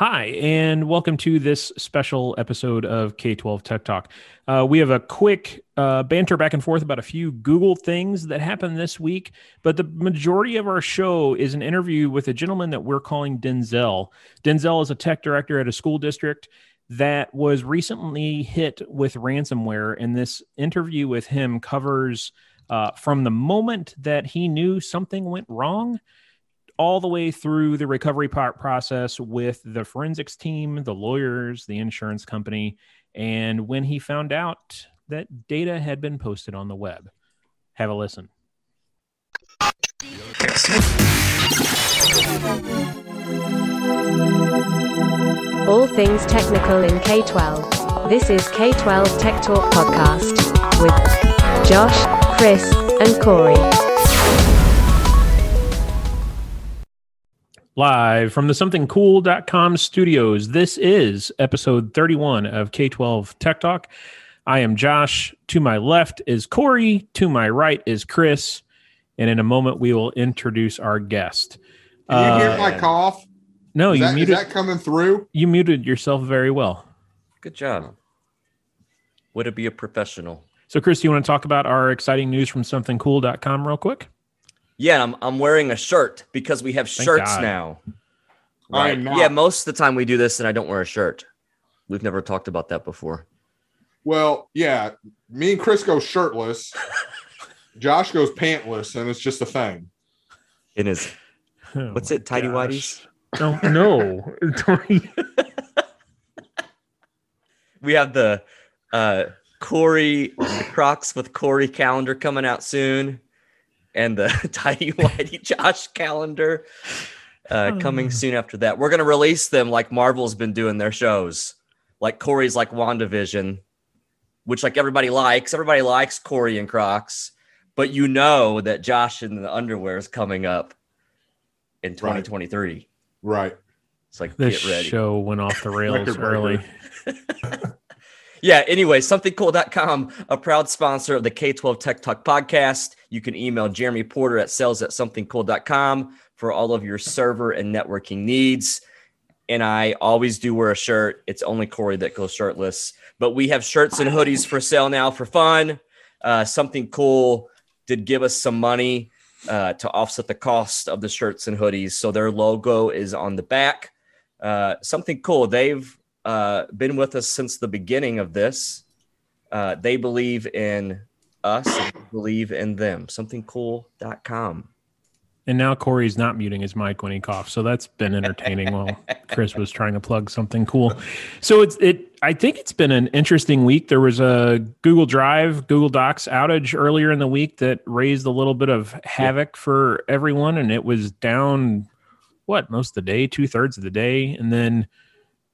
Hi, and welcome to this special episode of K 12 Tech Talk. Uh, we have a quick uh, banter back and forth about a few Google things that happened this week, but the majority of our show is an interview with a gentleman that we're calling Denzel. Denzel is a tech director at a school district that was recently hit with ransomware, and this interview with him covers uh, from the moment that he knew something went wrong all the way through the recovery part process with the forensics team, the lawyers, the insurance company, and when he found out that data had been posted on the web. Have a listen. All things technical in K 12. This is K 12 Tech Talk Podcast with Josh, Chris, and Corey. Live from the somethingcool.com studios, this is episode 31 of K 12 Tech Talk. I am Josh. To my left is Corey. To my right is Chris. And in a moment, we will introduce our guest. Can you hear Uh, my cough? No, Is you that, is muted. that coming through? you muted yourself very well. Good job. Way to be a professional. So, Chris, do you want to talk about our exciting news from somethingcool.com real quick? Yeah, I'm, I'm wearing a shirt because we have Thank shirts God. now. I Right. am not. Yeah, most of the time we do this and I don't wear a shirt. We've never talked about that before. Well, yeah. Me and Chris go shirtless. Josh goes pantless, and it's just a thing. In his Oh what's it, tidy gosh. whities? Oh, no. We have the uh Corey Crocs with Corey calendar coming out soon, and the tidy whitey Josh calendar uh coming Oh. soon after that. We're gonna release them like Marvel's been doing their shows. Like Corey's like WandaVision, which like everybody likes. Everybody likes Corey and Crocs, but you know that Josh in the underwear is coming up in 2023. Right. It's like this get ready. show went off the rails early. Yeah, anyway, somethingcool.com, a proud sponsor of the K12 Tech Talk podcast. You can email Jeremy Porter at sales at somethingcool.com for all of your server and networking needs. And I always do wear a shirt. It's only Corey that goes shirtless. But we have shirts and hoodies for sale now for fun. Uh, Something Cool did give us some money uh, to offset the cost of the shirts and hoodies. So their logo is on the back. Uh, something cool. They've uh, been with us since the beginning of this. Uh, they believe in us, believe in them. Somethingcool.com. And now Corey's not muting his mic when he coughs, so that's been entertaining. while Chris was trying to plug something cool. So it's it. I think it's been an interesting week. There was a Google Drive, Google Docs outage earlier in the week that raised a little bit of havoc for everyone, and it was down what most of the day, two thirds of the day, and then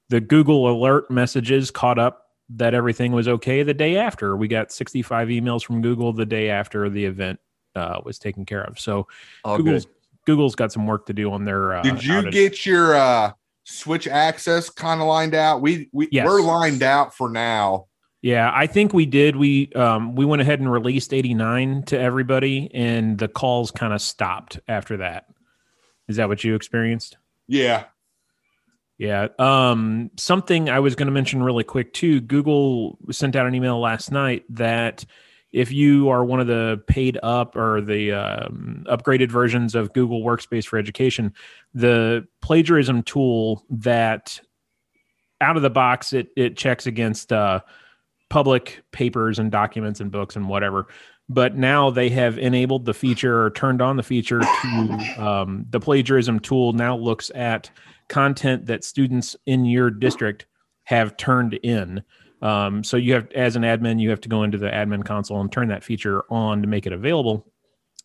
the Google alert messages caught up that everything was okay the day after. We got 65 emails from Google the day after the event uh, was taken care of. So All Google's good. Google's got some work to do on their. Uh, Did you outage. get your uh, switch access kind of lined out? We we Yes. we're lined out for now. Yeah, I think we did. We um we went ahead and released 89 to everybody, and the calls kind of stopped after that. Is that what you experienced? Yeah. Yeah. Um, something I was going to mention really quick too. Google sent out an email last night that if you are one of the paid up or the um, upgraded versions of Google Workspace for Education, the plagiarism tool that out of the box it it checks against uh, public papers and documents and books and whatever. But now they have enabled the feature or turned on the feature to um, the plagiarism tool now looks at content that students in your district have turned in. Um, so you have, as an admin, you have to go into the admin console and turn that feature on to make it available.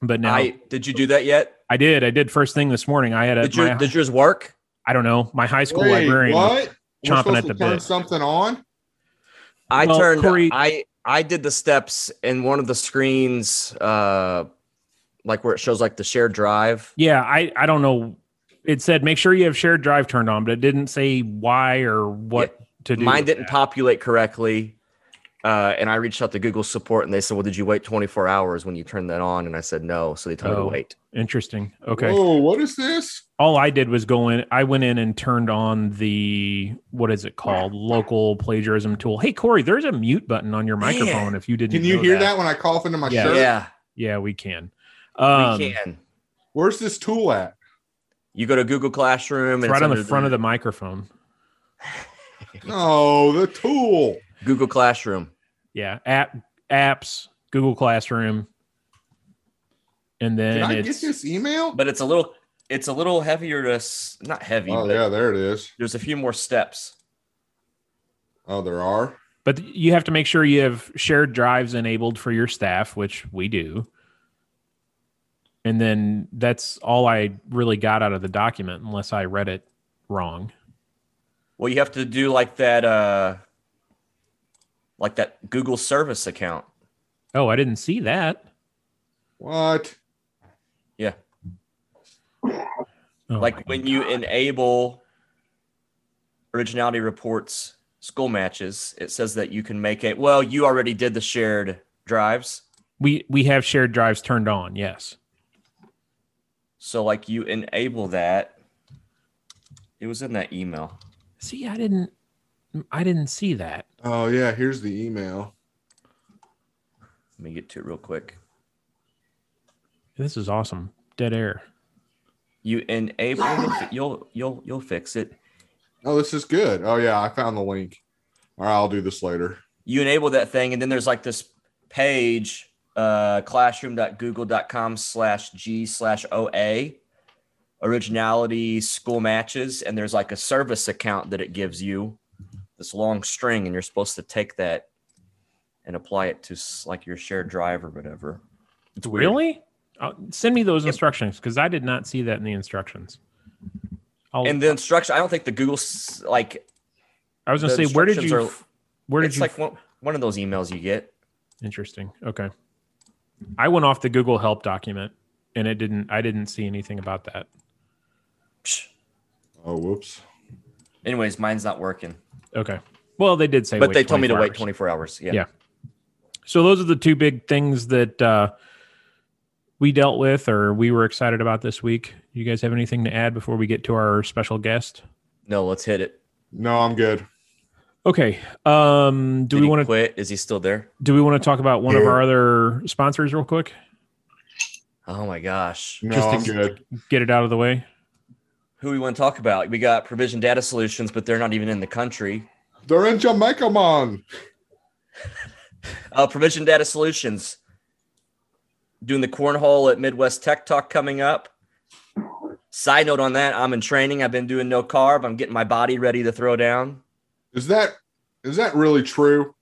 But now I, I, did you do that yet? I did. I did first thing this morning. I had a, Did, your, my, did yours work? I don't know, my high school Wait, librarian. what? We're chomping supposed at to the turn bit. something on. I Well, turned Corey- I I did the steps in one of the screens uh like where it shows like the shared drive. Yeah, I, I don't know. It said make sure you have shared drive turned on, but it didn't say why or what to do. Mine didn't that. populate correctly. Uh, and I reached out to Google support and they said, Well, did you wait 24 hours when you turned that on? And I said, No. So they told me Oh. to wait. Interesting. Okay. Oh, what is this? All I did was go in. I went in and turned on the what is it called? Local plagiarism tool. Hey Corey, there's a mute button on your Man. microphone. If you didn't, Can you know hear that. when I cough into my Yeah. shirt? Yeah, Yeah, we can. Um, we can. Where's this tool at? You go to Google Classroom It's and right it's on the under front of the microphone. oh, the tool. Google Classroom. Yeah, app apps, Google Classroom, and then Did I it's get this email? But it's a little it's a little heavier to not heavy, Oh but yeah, there it is. there's a few more steps. Oh, there are. but you have to make sure you have shared drives enabled for your staff, which we do. And then that's all I really got out of the document, unless I read it wrong. Well, you have to do like that uh like that Google service account. Oh, I didn't see that. What? Yeah. Oh like when you enable originality reports school matches, it says that you can make it well, you already did the shared drives. we we have shared drives turned on. Yes. So like you enable that. It was in that email. See, I didn't. I didn't see that. Oh yeah, here's the email. Let me get to it real quick. This is awesome. Dead air. You enable you'll you'll you'll you'll fix it. Oh, this is good. Oh yeah, I found the link. All right, I'll do this later. You enable that thing, and then there's like this page, uh, classroom.google.com slash G slash OA, originality school matches, and there's like a service account that it gives you, this long string, and you're supposed to take that and apply it to like your shared drive or whatever. It's weird. Really? Uh, send me those instructions because I did not see that in the instructions. I'll, And the instruction, I don't think the Google like I was going to say, where did you? f- where did you it's you? like one, one of those emails you get. Interesting. Okay. I went off the Google Help document, and it didn't. I didn't see anything about that. Oh, whoops. Anyways, mine's not working, Okay. Well, they did say, but wait they told me to 24 wait hours. 24 hours. Yeah. Yeah. So those are the two big things that uh, we dealt with, or we were excited about this week. You guys have anything to add before we get to our special guest? No, let's hit it. No, I'm good. Okay. Um, do Did we want to quit? Is he still there? do we want to talk about one of our other sponsors real quick? Oh my gosh. No, Just I'm good. Get it out of the way. Who we want to talk about? We got Provision Data Solutions, but they're not even in the country. They're in Jamaica, man. Uh, Provision Data Solutions doing the cornhole at Midwest Tech Talk coming up. Side note on that, I'm in training. I've been doing no carb. I'm getting my body ready to throw down Is that is that really true?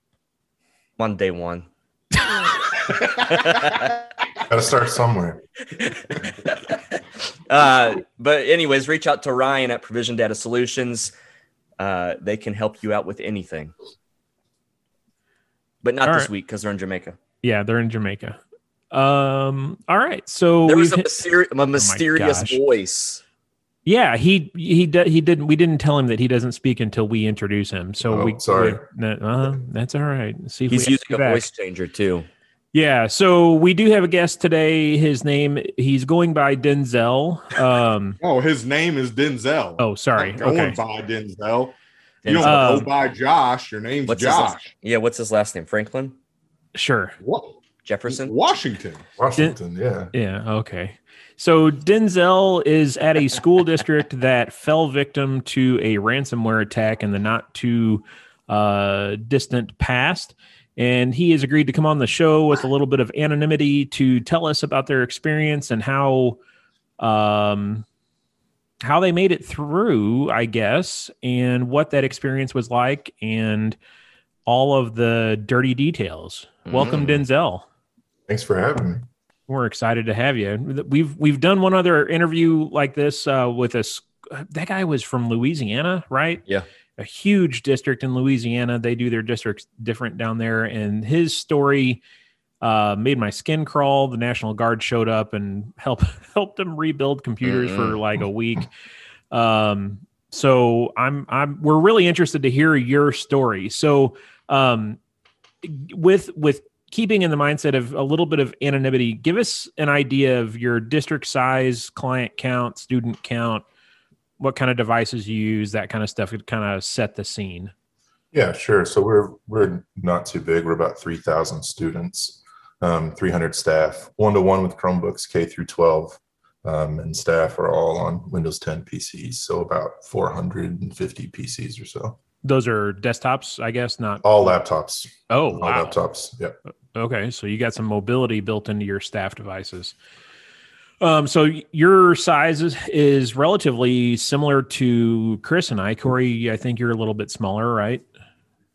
on day one. Got to start somewhere. uh, but anyways, reach out to Ryan at Provision Data Solutions. Uh, they can help you out with anything, but not All this right. week because they're in Jamaica. Yeah, they're in Jamaica. Um. All right. So There was we've a, hit- mysteri- a mysterious gosh. voice. Yeah, he he he didn't. We didn't tell him that he doesn't speak until we introduce him. So Oh, we sorry. we- uh, that's all right. See if He's we using a back. voice changer too. Yeah, so we do have a guest today. His name he's going by Denzel. Um Oh, his name is Denzel. oh sorry. Not going Okay. by Denzel. You don't Um, go by Josh. Your name's What's last- Josh. Yeah, what's his last name? Franklin Sure. What? Jefferson. Washington. Washington, yeah. Yeah, okay. So Denzel is at a school district that fell victim to a ransomware attack in the not too uh, distant past. And he has agreed to come on the show with a little bit of anonymity to tell us about their experience and how um, how they made it through, I guess, and what that experience was like, and all of the dirty details. Welcome, Mm. Denzel. Thanks for having me. We're excited to have you. We've we've done one other interview like this uh, with us. That guy was from Louisiana, right? Yeah. a huge district in Louisiana. They do their districts different down there, and his story uh, made my skin crawl. The National Guard showed up and helped helped him rebuild computers for like a week. Um, so I'm I'm we're really interested to hear your story. So um, with with keeping in the mindset of a little bit of anonymity, give us an idea of your district size, client count, student count, what kind of devices you use, that kind of stuff could kind of set the scene. Yeah, sure. So we're we're not too big. We're about three thousand students, um, three hundred staff, one to one with Chromebooks K through twelve, um, and staff are all on Windows 10 PCs. So about four hundred and fifty PCs or so. Those are desktops, I guess, not All laptops. Oh, All wow. laptops. Yep. Okay, so you got some mobility built into your staff devices. Um, so your size is, is relatively similar to Chris and I. Corey, I think you're a little bit smaller, right?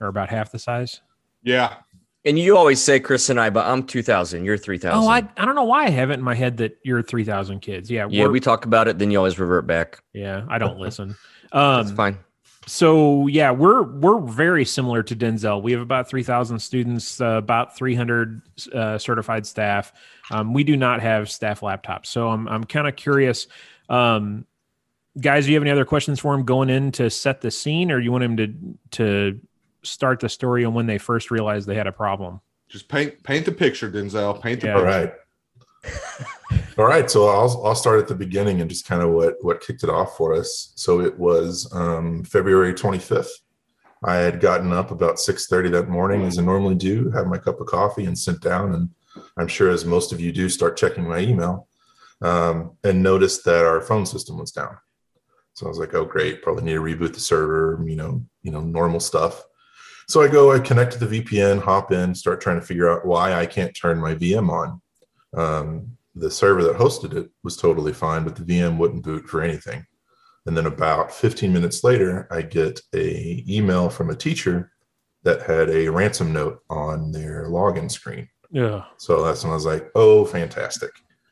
Or about half the size. Yeah. And you always say Chris and I, but I'm 2,000. You're 3,000. Oh, I, I don't know why I have it in my head that you're 3,000 kids. Yeah. yeah, we're- talk about it, then you always revert back. yeah, I don't listen. That's Um, fine. So yeah, we're we're very similar to Denzel. We have about three thousand students, uh, about three hundred uh, certified staff. Um, we do not have staff laptops, so I'm I'm kind of curious, um, guys. Do you have any other questions for him going in to set the scene, or you want him to to start the story on when they first realized they had a problem? Just paint paint the picture, Denzel. Paint the Yeah. Picture. right. All right. So I'll I'll start at the beginning and just kind of what what kicked it off for us. So it was um, February 25th. I had gotten up about 6:30 that morning, as I normally do, have my cup of coffee and sit down, and I'm sure as most of you do, start checking my email, um, and noticed that our phone system was down. So I was like, "Oh, great! Probably need to reboot the server." You know, you know, normal stuff. So I go, I connect to the VPN, hop in, start trying to figure out why I can't turn my VM on. Um, the server that hosted it was totally fine, but the VM wouldn't boot for anything. And then about 15 minutes later, I get a email from a teacher that had a ransom note on their login screen. Yeah. So that's when I was like, oh, fantastic.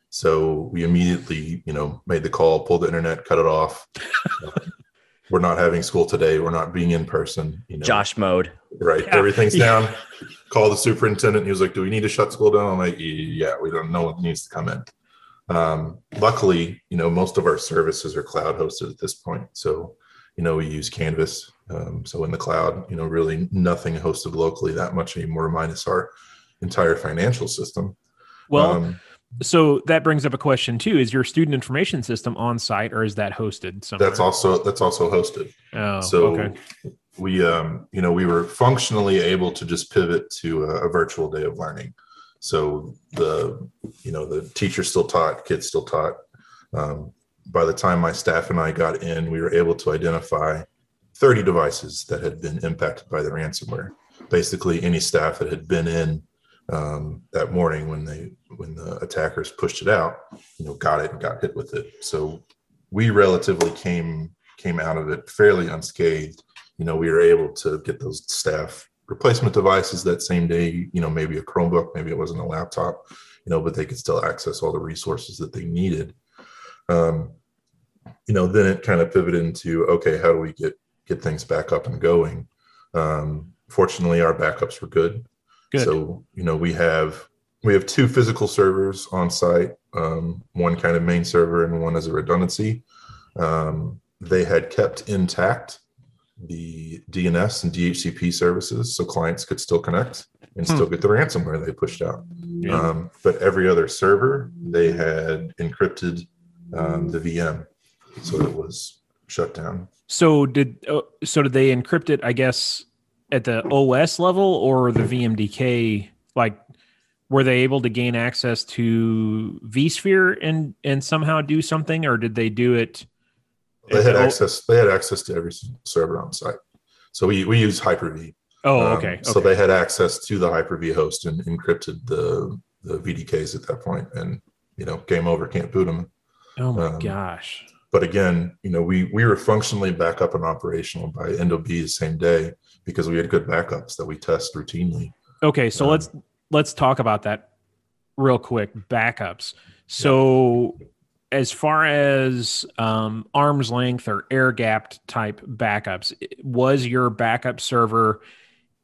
So we immediately, you know, made the call, pulled the internet, cut it off. we're not having school today. We're not being in person. You know, Josh mode. right? Yeah. Everything's Yeah. down. Call the superintendent. He was like, "Do we need to shut school down?" I'm like, "Yeah, we don't know what needs to come in." Um, luckily, you know, most of our services are cloud hosted at this point, so you know we use Canvas. Um, so in the cloud, you know, really nothing hosted locally that much anymore, minus our entire financial system. Well, Um, so that brings up a question too: Is your student information system on site, or is that hosted somewhere? that's also that's also hosted. Oh, so okay. We um you know we were functionally able to just pivot to a, a virtual day of learning. So the you know the teacher still taught kids still taught. Um, by the time my staff and i got in we were able to identify 30 devices that had been impacted by the ransomware. Basically any staff that had been in um, that morning when they when the attackers pushed it out you know got it and got hit with it. So we relatively came came out of it fairly unscathed you know, we were able to get those staff replacement devices that same day, you know, maybe a Chromebook, maybe it wasn't a laptop, you know, but they could still access all the resources that they needed. Um, you know, then it kind of pivoted into, okay, how do we get, get things back up and going? Um, fortunately, our backups were good. Good. So, you know, we have, we have two physical servers on site, um, one kind of main server and one as a redundancy. Um, they had kept intact the DNS and DHCP services so clients could still connect and still get the ransomware they pushed out. Yeah. Um, but every other server, they had encrypted um, the VM. So it was shut down. So did uh, so did they encrypt it? I guess at the OS level or the VMDK? Like, were they able to gain access to vSphere and and somehow do something, or did they do it? They had access. They had access to every server on site. So we, we use Hyper-V. Oh, Um, okay. So okay. they had access to the Hyper-V host and encrypted the the VDKs at that point, and you know, game over, can't boot them. oh my um, gosh. But again, you know, we we were functionally back up and operational by end of B the same day because we had good backups that we test routinely. Okay, so um, let's let's talk about that real quick. Backups. So, as far as um, arm's length or air gapped type backups, was your backup server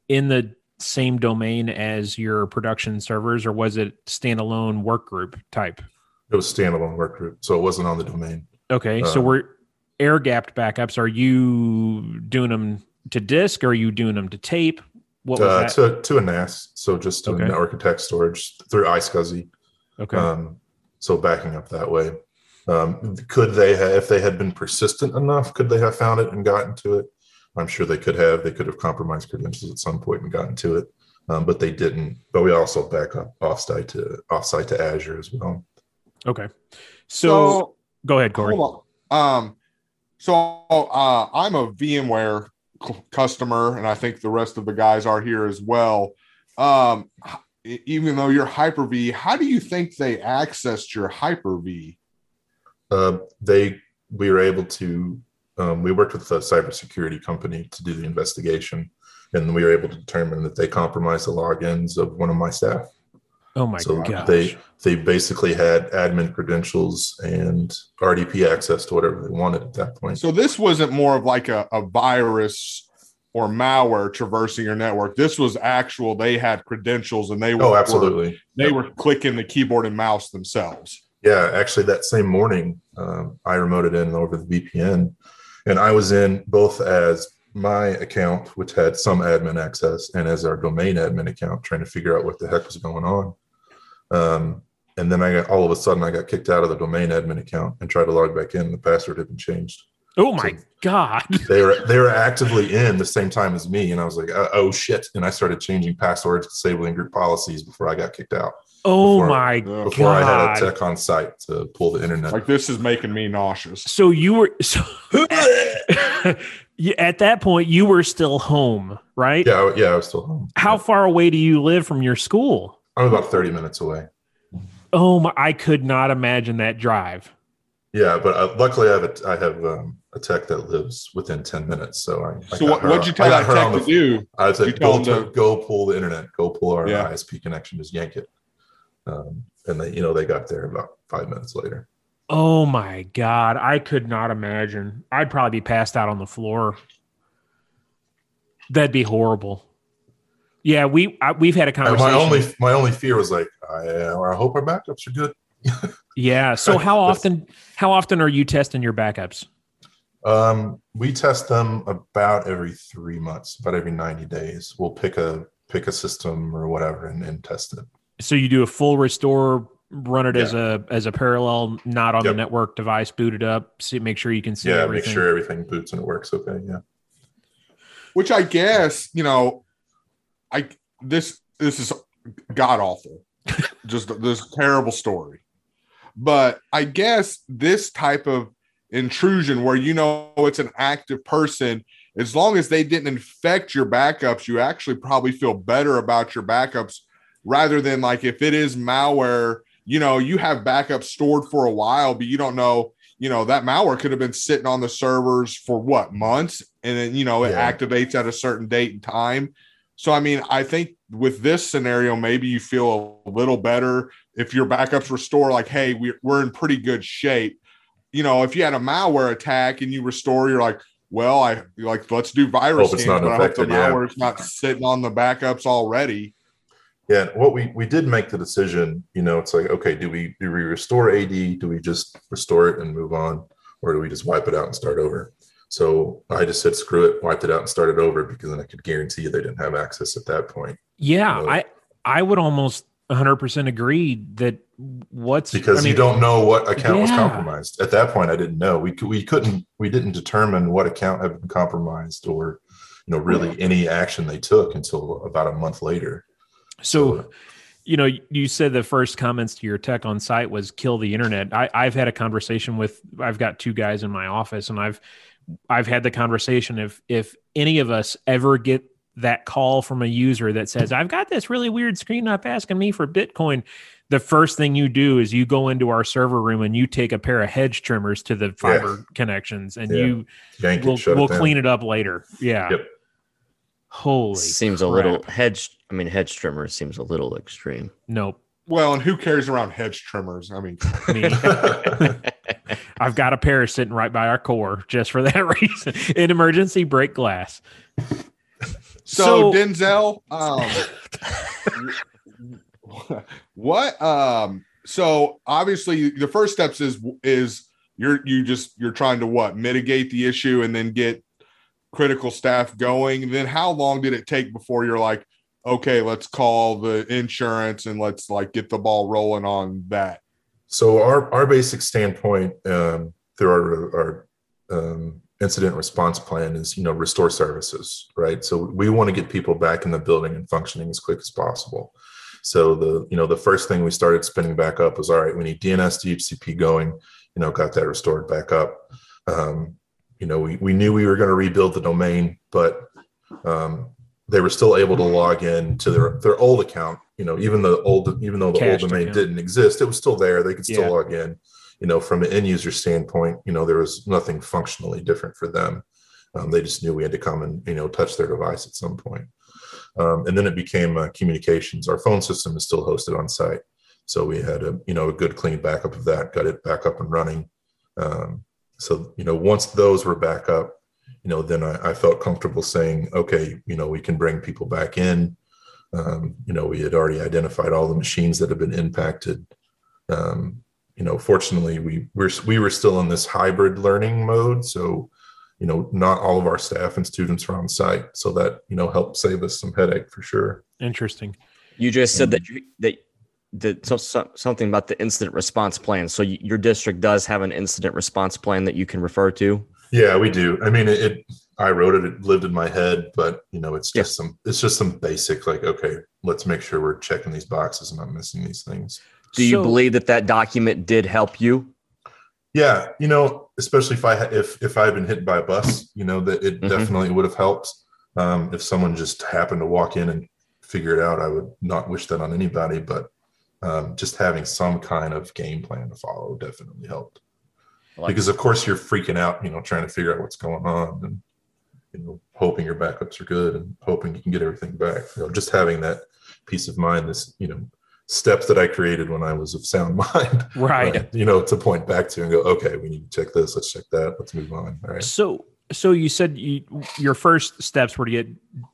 in the same domain as your production servers, or was it standalone work group type? It was standalone work group, so it wasn't on the domain. Okay, so Um, we're air gapped backups. Are you doing them to disk? Or are you doing them to tape? What was Uh, that? to to a NAS, so just to Okay. network attack storage through iSCSI. okay. Um, so backing up that way. Um, could they have, if they had been persistent enough, could they have found it and gotten to it? I'm sure they could have. They could have compromised credentials at some point and gotten to it, um, but they didn't. But we also back up offsite to offsite to Azure as well. okay. So, go ahead, Corey. Hold on. Um, so uh, I'm a VMware c- customer, and I think the rest of the guys are here as well. Um, even though you're Hyper V, how do you think they accessed your Hyper V? Uh, they we were able to. Um, we worked with a cybersecurity company to do the investigation, and we were able to determine that they compromised the logins of one of my staff. Oh my so gosh. they they basically had admin credentials and RDP access to whatever they wanted at that point. So this wasn't more of like a, a virus or malware traversing your network. This was actual. They had credentials, and they were oh, absolutely. they were clicking the keyboard and mouse themselves. Yeah, actually, that same morning, um, I remoted in over the VPN, and I was in both as my account, which had some admin access, and as our domain admin account, trying to figure out what the heck was going on. Um, and then I got all of a sudden I got kicked out of the domain admin account and tried to log back in. And the password had been changed. oh my god. They were they were actively in the same time as me, and I was like, oh, oh shit! And I started changing passwords, disabling group policies before I got kicked out. Oh Before- my god! Before I had a tech on site to pull the internet. Like this is making me nauseous. So you were so at that point you were still home, right? yeah, yeah, I was still home. How far away do you live from your school? I'm about 30 minutes away. Oh my! I could not imagine that drive. Yeah, but uh, luckily I have a, I have um, a tech that lives within 10 minutes. So I, I So what, her- what'd you tell that tech to the- do? I said, go, to, to- go pull the internet, go pull our Yeah. ISP connection, just yank it. Um, and they, you know, they got there about five minutes later. Oh my god! I could not imagine. I'd probably be passed out on the floor. That'd be horrible. Yeah, we I, we've had a And conversation. my only, my only fear was like, I, I hope our backups are good. yeah. So how often how often are you testing your backups? Um, we test them about every three months, about every 90 days. We'll pick a, pick a system or whatever and, and test it. So you do a full restore, run it as a as a parallel, not on the network device, boot it up, see make sure you can see yeah. everything. Make sure everything boots and it works. Okay. Yeah. Which I guess you know, I this this is god awful, just this terrible story. But I guess this type of intrusion, where you know it's an active person, as long as they didn't infect your backups, you actually probably feel better about your backups rather than like if it is malware. You know, you have backups stored for a while, but you don't know you know that malware could have been sitting on the servers for what months and then you know it Yeah. activates at a certain date and time so i mean i think with this scenario maybe you feel a little better if your backups restore like hey we're, we're in pretty good shape you know if you had a malware attack and you restore you're like well i like let's do virus Hope it's scans, not but i hope the infected, yeah. malware's not sitting on the backups already Yeah, what we we did make the decision, you know, it's like, okay, do we do we restore AD? Do we just restore it and move on, or do we just wipe it out and start over? So I just said, screw it, wiped it out and started over because then I could guarantee you they didn't have access at that point. Yeah. I I would almost 100% agree that what's Because I mean, you don't know what account was compromised. At that point, I didn't know. We we couldn't we didn't determine what account had been compromised or you know really any action they took until about a month later. So, you know, you said the first comments to your tech on site was kill the internet. I, I've had a conversation with I've got two guys in my office and I've I've had the conversation if if any of us ever get that call from a user that says, I've got this really weird screen up asking me for Bitcoin. The first thing you do is you go into our server room and you take a pair of hedge trimmers to the fiber connections and Yeah. you Yank we'll, shut we'll it clean it up later. Yeah. Yep. Holy seems a little hedge. I mean, hedge trimmer seems a little extreme. nope. well and who carries around hedge trimmers i mean Me. I've got a pair sitting right by our core just for that reason. An emergency break glass. So, So- Denzel, um, what? Um, so obviously, the first steps is is you're you just you're trying to what mitigate the issue and then get critical staff going, then how long did it take before you're like, okay, let's call the insurance and let's like get the ball rolling on that? So our our basic standpoint um, through our our um, incident response plan is you know restore services, right? So we want to get people back in the building and functioning as quick as possible. So the you know the first thing we started spinning back up was all right. We need DNS DHCP going. You know, got that restored back up. Um, you know, we we knew we were going to rebuild the domain, but um, they were still able to log in to their their old account. You know, even the old even though the old domain account. didn't exist, it was still there. They could still Yeah. log in. You know, from an end user standpoint, you know, there was nothing functionally different for them. Um, they just knew we had to come and you know touch their device at some point. Um, and then it became uh, communications. Our phone system is still hosted on site, so we had a you know a good clean backup of that. Got it back up and running. Um, so you know once those were back up, you know then I, I felt comfortable saying, okay, you know we can bring people back in. Um, you know we had already identified all the machines that have been impacted. Um, you know, fortunately, we we're we were still in this hybrid learning mode, so you know not all of our staff and students were on site so that you know helped save us some headache for sure Interesting. You just said that you, that that so, so, something about the incident response plan. So y- your district does have an incident response plan that you can refer to. Yeah we do i mean it, it i wrote it it lived in my head but you know it's Yeah. just some it's just some basic like okay let's make sure we're checking these boxes and not missing these things Do you So- believe that that document did help you? yeah you know especially if i had if if i had been hit by a bus you know that it Mhm. definitely would have helped um if someone just happened to walk in and figure it out i would not wish that on anybody but um, just having some kind of game plan to follow definitely helped Like- because of course you're freaking out you know trying to figure out what's going on and you know hoping your backups are good and hoping you can get everything back you know just having that peace of mind this you know steps that i created when i was of sound mind Right. uh, you know to point back to and go okay we need to check this let's check that let's move on all right So, so you said you, your first steps were to get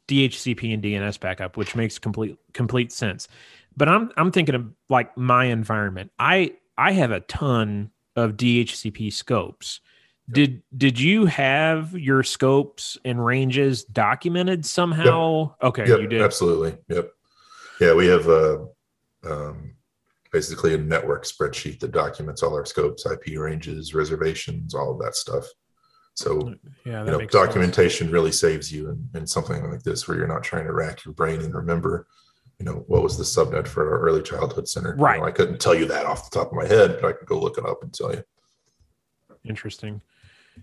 DHCP and DNS backup, which makes complete complete sense. But I'm I'm thinking of like my environment. I I have a ton of DHCP scopes. Did did you have your scopes and ranges documented somehow? Okay, yep, you did. absolutely yep yeah we have a um, basically a network spreadsheet that documents all our scopes ip ranges reservations all of that stuff so Yeah, that you know, makes sense. documentation really saves you in, in something like this where you're not trying to rack your brain and remember, you know, what was the subnet for our early childhood center. You know, Right. I couldn't tell you that off the top of my head, but I could go look it up and tell you. Interesting.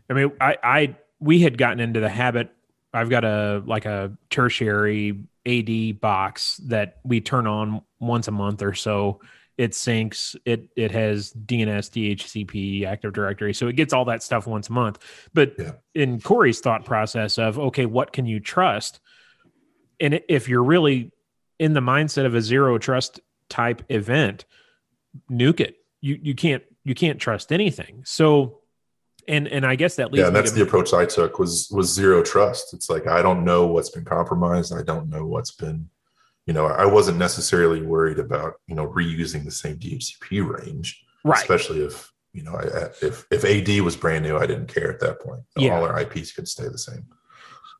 I mean, I, I, we had gotten into the habit. I've got a like a tertiary AD box that we turn on once a month or so. It syncs. It it has DNS, DHCP, Active Directory, so it gets all that stuff once a month. But Yeah. in Corey's thought process of okay, what can you trust? And if you're really in the mindset of a zero trust type event, nuke it. You you can't you can't trust anything. So and and I guess that leads Yeah, that's the approach I took was was zero trust. It's like I don't know what's been compromised. I don't know what's been, you know, I wasn't necessarily worried about you know reusing the same DHCP range, right. especially if you know I- if if AD was brand new, I didn't care at that point. Yeah. All our IPs could stay the same.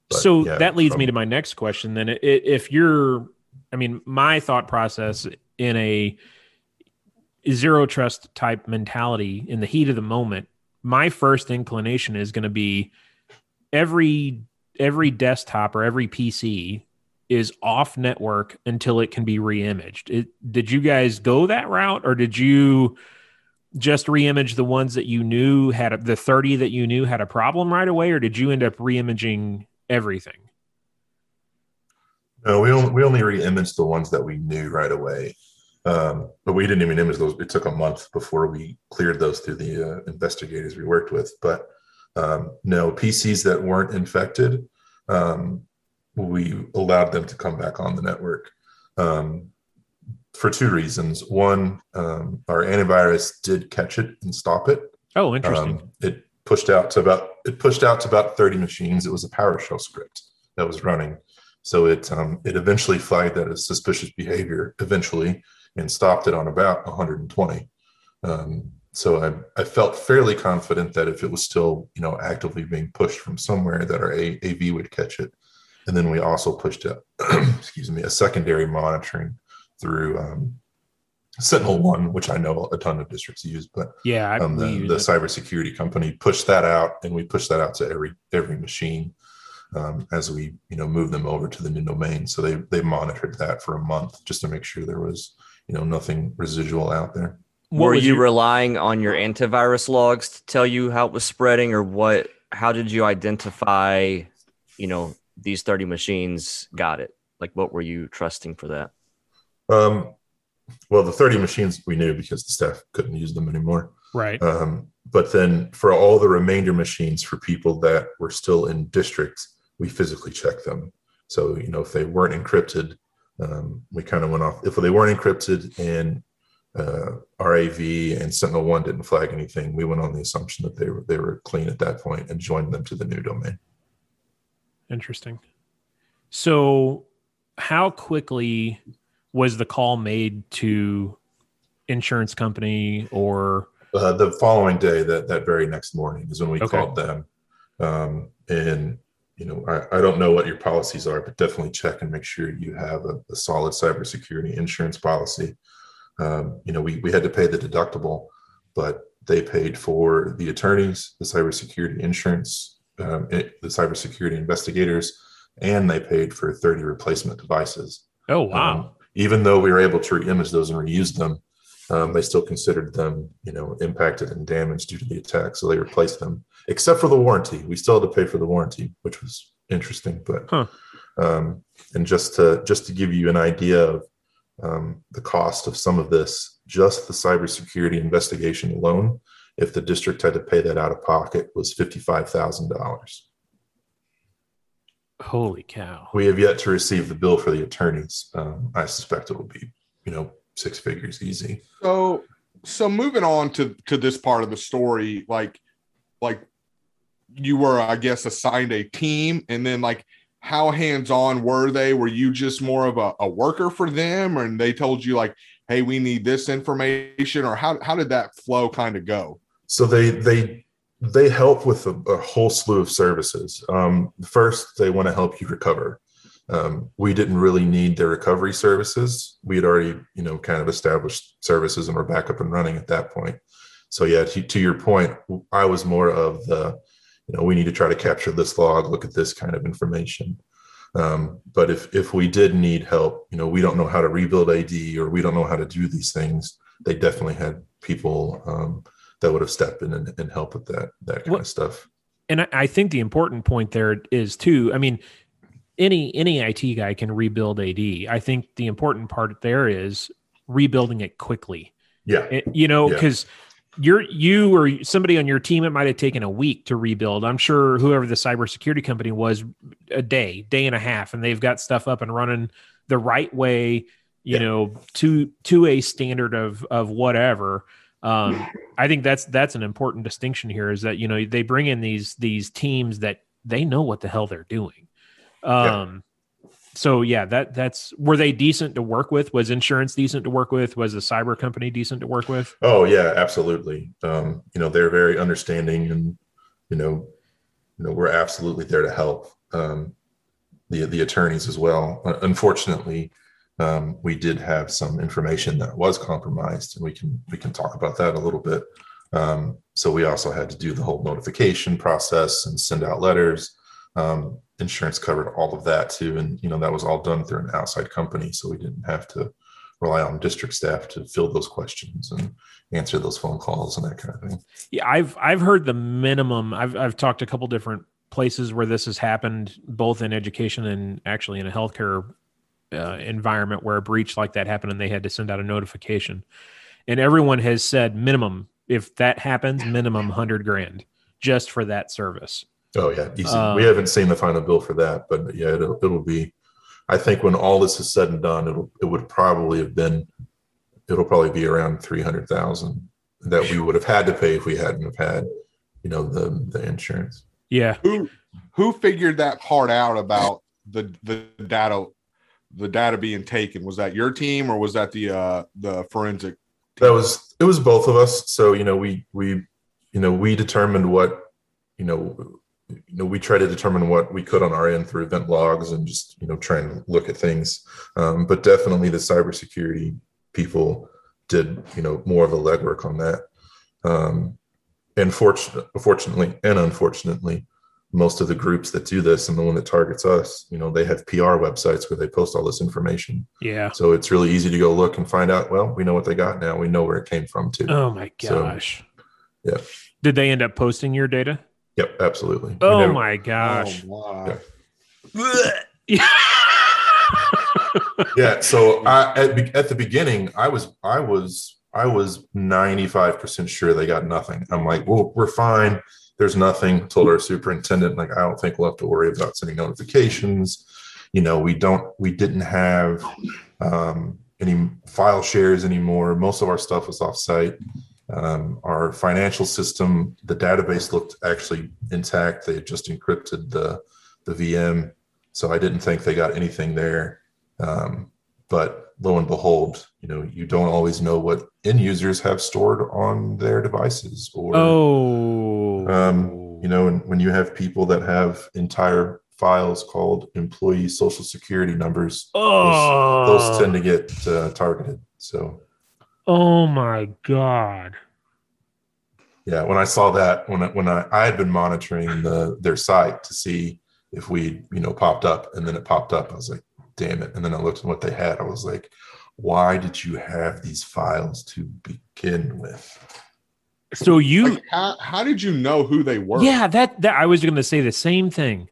But, so yeah, that leads from- me to my next question then if you're i mean my thought process in a zero trust type mentality in the heat of the moment my first inclination is going to be every every desktop or every pc is off network until it can be reimaged. It, did you guys go that route or did you just reimage the ones that you knew had a, the 30 that you knew had a problem right away or did you end up reimaging everything No, we only we only re-imaged the ones that we knew right away, um, but we didn't even image those. It took a month before we cleared those through the uh, investigators we worked with. But um, no PCs that weren't infected, um, we allowed them to come back on the network um, for two reasons. One, um, our antivirus did catch it and stop it. oh interesting Um, it pushed out to about it pushed out to about 30 machines. It was a PowerShell script that was running. So it um, it eventually flagged that as suspicious behavior eventually and stopped it on about 120. Um, so I, I felt fairly confident that if it was still you know actively being pushed from somewhere that our A, AV would catch it. And then we also pushed a excuse me a secondary monitoring through um, Sentinel One, which I know a ton of districts use, but Yeah, um, the, the it. cybersecurity company pushed that out, and we pushed that out to every every machine um, as we you know move them over to the new domain. So they they monitored that for a month just to make sure there was you know nothing residual out there. What Were you your- relying on your antivirus logs to tell you how it was spreading, or what? How did you identify, you know, these thirty machines got it? Like, what were you trusting for that? Um, well, the 30 machines we knew because the staff couldn't use them anymore. right? Um, but then for all the remainder machines for people that were still in districts, we physically checked them. So, you know, if they weren't encrypted, um, we kind of went off. If they weren't encrypted and uh, our AV and Sentinel One didn't flag anything, we went on the assumption that they were they were clean at that point and joined them to the new domain. Interesting. So, how quickly was the call made to insurance company or Uh, the following day, that that very next morning, is when we Okay. called them. Um, and you know, I, I don't know what your policies are, but definitely check and make sure you have a, a solid cybersecurity insurance policy. Um, you know, we we had to pay the deductible, but they paid for the attorneys, the cybersecurity insurance, um, it, the cybersecurity investigators, and they paid for 30 replacement devices. oh wow Um, even though we were able to re-image those and reuse them, um, they still considered them, you know, impacted and damaged due to the attack. So they replaced them, except for the warranty. We still had to pay for the warranty, which was interesting. But Huh. um, and just to just to give you an idea of um, the cost of some of this, just the cybersecurity investigation alone, if the district had to pay that out of pocket, was fifty-five thousand dollars. holy cow We have yet to receive the bill for the attorneys. Um, I suspect it will be, you know, six figures easy. So so moving on to to this part of the story, like like you were, I guess, assigned a team, and then like how hands-on were they? Were you just more of a, a worker for them, and they told you like, hey, we need this information, or how how did that flow kind of go? So they they they help with a, a whole slew of services. Um, first, they want to help you recover. Um, we didn't really need their recovery services. We had already, you know, kind of established services and were back up and running at that point. So yeah, to, to your point, I was more of the, you know, we need to try to capture this log, look at this kind of information. Um, but if if we did need help, you know, we don't know how to rebuild AD or we don't know how to do these things. They definitely had people um, that would have stepped in and, and help with that that kind of stuff. and I, I think the important point there is too i mean any any it guy can rebuild ad i think the important part there is rebuilding it quickly. Yeah, It- you know Yeah. because you're you or somebody on your team it might have taken a week to rebuild. I'm sure whoever the cybersecurity company was a day day and a half and they've got stuff up and running the right way you Yeah. know to to a standard of of whatever. Um i think that's that's an important distinction here is that you know they bring in these these teams that they know what the hell they're doing um so yeah that that's were they decent to work with was insurance decent to work with was the cyber company decent to work with Oh yeah, absolutely. Um, you know, they're very understanding and you know, you know, we're absolutely there to help. Um, the the attorneys as well. Uh, Unfortunately, um, we did have some information that was compromised, and we can we can talk about that a little bit. Um, so we also had to do the whole notification process and send out letters. Um, insurance covered all of that too, and you know that was all done through an outside company, so we didn't have to rely on district staff to fill those questions and answer those phone calls and that kind of thing. Yeah, I've I've heard the minimum. I've I've talked to a couple different places where this has happened, both in education and actually in a healthcare uh, environment where a breach like that happened and they had to send out a notification. And everyone has said minimum if that happens, minimum hundred grand just for that service. Oh yeah, easy. Uh, we haven't seen the final bill for that, but yeah, it'll, it'll be. I think when all this is said and done, it'll it would probably have been. It'll probably be around three hundred thousand that we would have had to pay if we hadn't have had, you know, the the insurance. Yeah, Who who figured that part out about the the data the data being taken? Was that your team or was that the uh the forensic That was it was both of us. So you know we we you know we determined what you know you know we try to determine what we could on our end through event logs and just you know try and look at things. Um, but definitely the cybersecurity people did you know more of the legwork on that. Um, and fortunately, fortunately and unfortunately, most of the groups that do this and the one that targets us, you know, they have PR websites where they post all this information. Yeah. So it's really easy to go look and find out. Well, we know what they got now. We know where it came from too. Oh my So, gosh. yeah. Did they end up posting your data? Yep, absolutely. We Oh never- my gosh. Oh, my. Yeah. yeah so I, at, at the beginning i was i was i was 95% sure they got nothing i'm like well we're fine there's nothing told our superintendent like i don't think we'll have to worry about sending notifications you know we don't we didn't have um, any file shares anymore most of our stuff was offsite um, our financial system the database looked actually intact they had just encrypted the the vm so I didn't think they got anything there. Um, but lo and behold, you know, you don't always know what end users have stored on their devices, or Oh. um, you know, and when you have people that have entire files called employee social security numbers, oh. those tend to get uh, targeted. So Oh my god. yeah, when I saw that, when I, when I, I had been monitoring the their site to see if we you know popped up, and then it popped up, I was like, damn it! And then I looked at what they had, I was like, why did you have these files to begin with? So you Like, how, how did you know who they were? Yeah, that that I was going to say the same thing.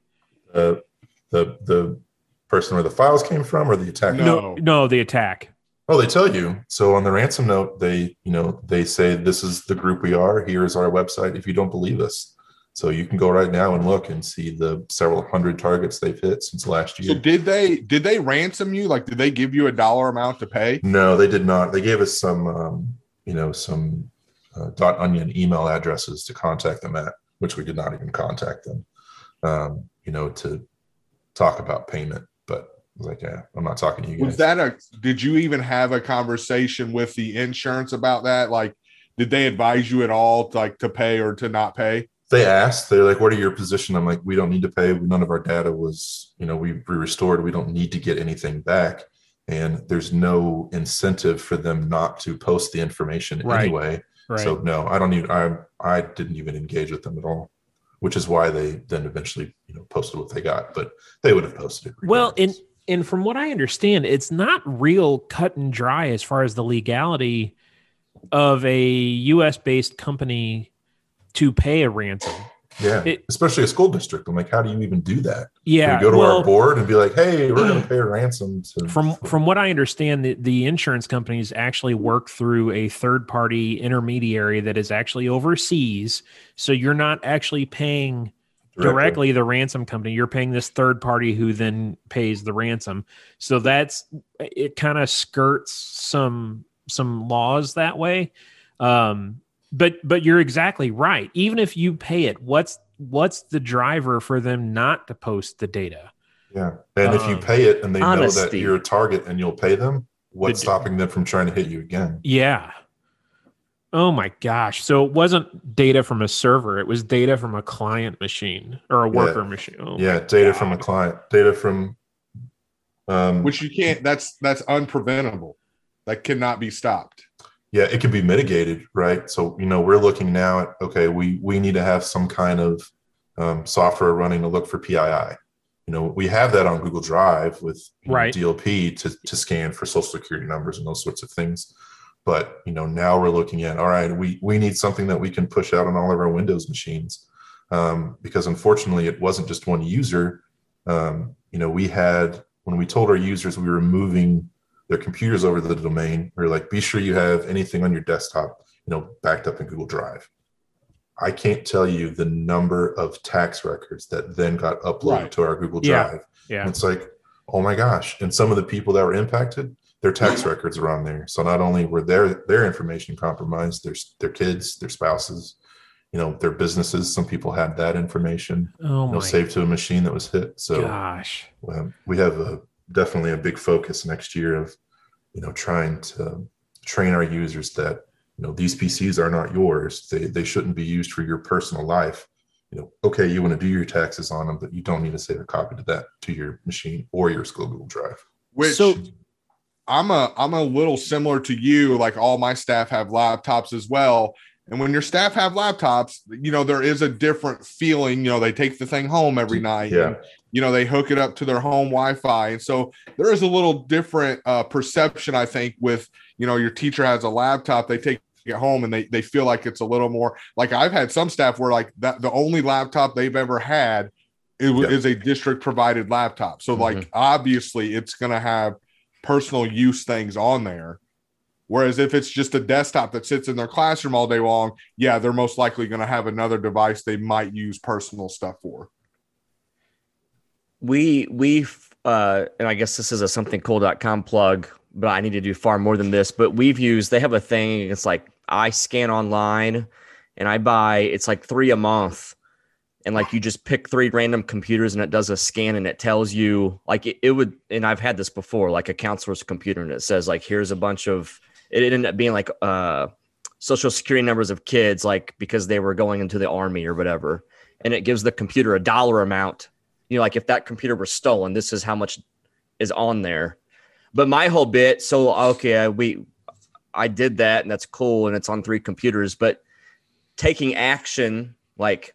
Uh, the the person where the files came from, or the attack? No. No, no, the attack. Oh, they tell you. So on the ransom note, they, you know, they say this is the group we are. Here's our website. If you don't believe us, so you can go right now and look and see the several hundred targets they've hit since last year. So did they did they ransom you? Like, did they give you a dollar amount to pay? no, they did not. They gave us some, um, you know, some uh, dot onion email addresses to contact them at, which we did not even contact them, um, you know, to talk about payment. But I was like, yeah, I'm not talking to you guys. Was that a? Did you even have a conversation with the insurance about that? Like, did they advise you at all, to, like to pay or to not pay? they asked they're like what are your position i'm like we don't need to pay none of our data was you know we, we restored we don't need to get anything back and there's no incentive for them not to post the information Right. anyway Right. so no i don't even i i didn't even engage with them at all which is why they then eventually you know posted what they got but they would have posted it well, and regardless. And from what I understand, it's not real cut and dry as far as the legality of a U.S. based company to pay a ransom. yeah it- especially a school district i'm like how do you even do that Yeah, we go to well, our board and be like hey we're going to pay a ransom to from from what I understand, the, the insurance companies actually work through a third party intermediary that is actually overseas. So you're not actually paying directly the ransom company. You're paying this third party who then pays the ransom. So that's it. Kind of skirts some some laws that way. Um, but but you're exactly right. Even if you pay it, what's what's the driver for them not to post the data? Yeah. And if you Um, pay it and they know that you're a target and you'll pay them, what's The- stopping them from trying to hit you again? Yeah. Oh my gosh. So it wasn't data from a server, it was data from a client machine or a Yeah. worker machine. Oh yeah, data from a client, data from um Which you can't. That's that's unpreventable. That cannot be stopped. yeah, it can be mitigated, right? So, you know, we're looking now at okay, we we need to have some kind of um, software running to look for PII. You know, we have that on Google Drive with you know, Right. DLP to to scan for social security numbers and those sorts of things. But you know, now we're looking at all right, we we need something that we can push out on all of our Windows machines. Um, because unfortunately it wasn't just one user. Um, you know, we had when we told our users we were moving their computers over to the domain, we were like, be sure you have anything on your desktop, you know, backed up in Google Drive. I can't tell you the number of tax records that then got uploaded Right. to our Google Yeah. Drive. Yeah. And it's like, oh my gosh. And some of the people that were impacted, their tax records are on there. So not only were their their information compromised, their their kids, their spouses, you know, their businesses. Some people had that information, Oh you know, my saved to a machine that was hit. So gosh. um, we have a definitely a big focus next year of, you know, trying to train our users that you know these PCs are not yours. They they shouldn't be used for your personal life. You know, okay, you want to do your taxes on them, but you don't need to save a copy to that to your machine or your school Google Drive. Which So- I'm a I'm a little similar to you. Like all my staff have laptops as well. And when your staff have laptops, you know, there is a different feeling. You know, they take the thing home every night. Yeah. and, you know, they hook it up to their home Wi-Fi. And so there is a little different uh, perception, I think, with you know, your teacher has a laptop, they take it home and they they feel like it's a little more like I've had some staff where like that the only laptop they've ever had wa- Yeah. is a district provided laptop. So like obviously it's gonna have personal use things on there. Whereas if it's just a desktop that sits in their classroom all day long, yeah, they're most likely going to have another device they might use personal stuff for. we we uh and i guess this is a something cool.com plug but i need to do far more than this but we've used they have a thing it's like iScan Online and i buy it's like three a month and like you just pick three random computers and it does a scan and it tells you like it, it would and i've had this before like a counselor's computer and it says like here's a bunch of it ended up being like uh social security numbers of kids like because they were going into the army or whatever and it gives the computer a dollar amount you know, like if that computer were stolen, this is how much is on there. But my whole bit, so okay, we, I did that, and that's cool, and it's on three computers. But taking action, like,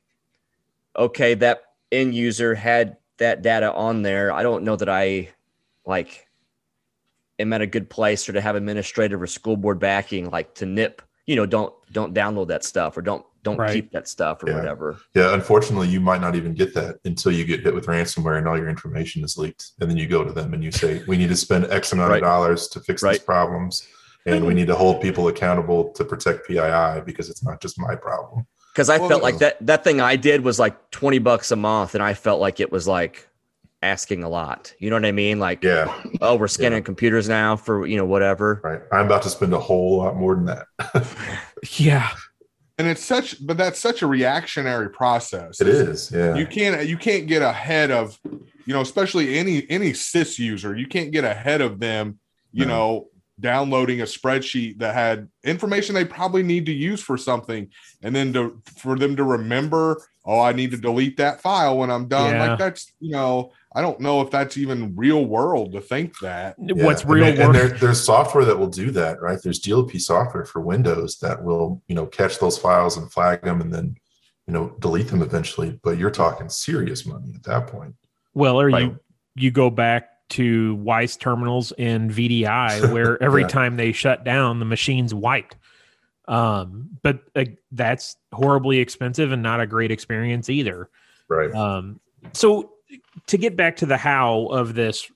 okay, that end user had that data on there. I don't know that I, like, am at a good place or to have administrative or school board backing, like to nip, you know, don't don't download that stuff or don't don't Right. keep that stuff or Yeah. whatever. Yeah, unfortunately, you might not even get that until you get hit with ransomware and all your information is leaked. And then you go to them and you say, "We need to spend X amount Right. of dollars to fix these problems, and we need to hold people accountable to protect PII because it's not just my problem." Because I Well, felt like that that thing I did was like 20 bucks a month and I felt like it was like asking a lot. You know what I mean? Like, Yeah, oh, we're scanning computers now for, you know, whatever. right. I'm about to spend a whole lot more than that. Yeah. And it's such, but that's such a reactionary process. it is. Yeah. You can't, you can't get ahead of, you know, especially any any sys user. You can't get ahead of them. You No. know, downloading a spreadsheet that had information they probably need to use for something, and then to for them to remember, oh, I need to delete that file when I'm done. Yeah. Like that's, you know, I don't know if that's even real world to think that. Yeah, What's and real there- work? And there, there's software that will do that, right? There's DLP software for Windows that will, you know, catch those files and flag them and then, you know, delete them eventually. But you're talking serious money at that point. Well, or Right. you you go back to Wyse terminals in VDI, where every Yeah. time they shut down, the machine's wiped. Um, but uh, that's horribly expensive and not a great experience either. Right. Um, so to get back to the how of this,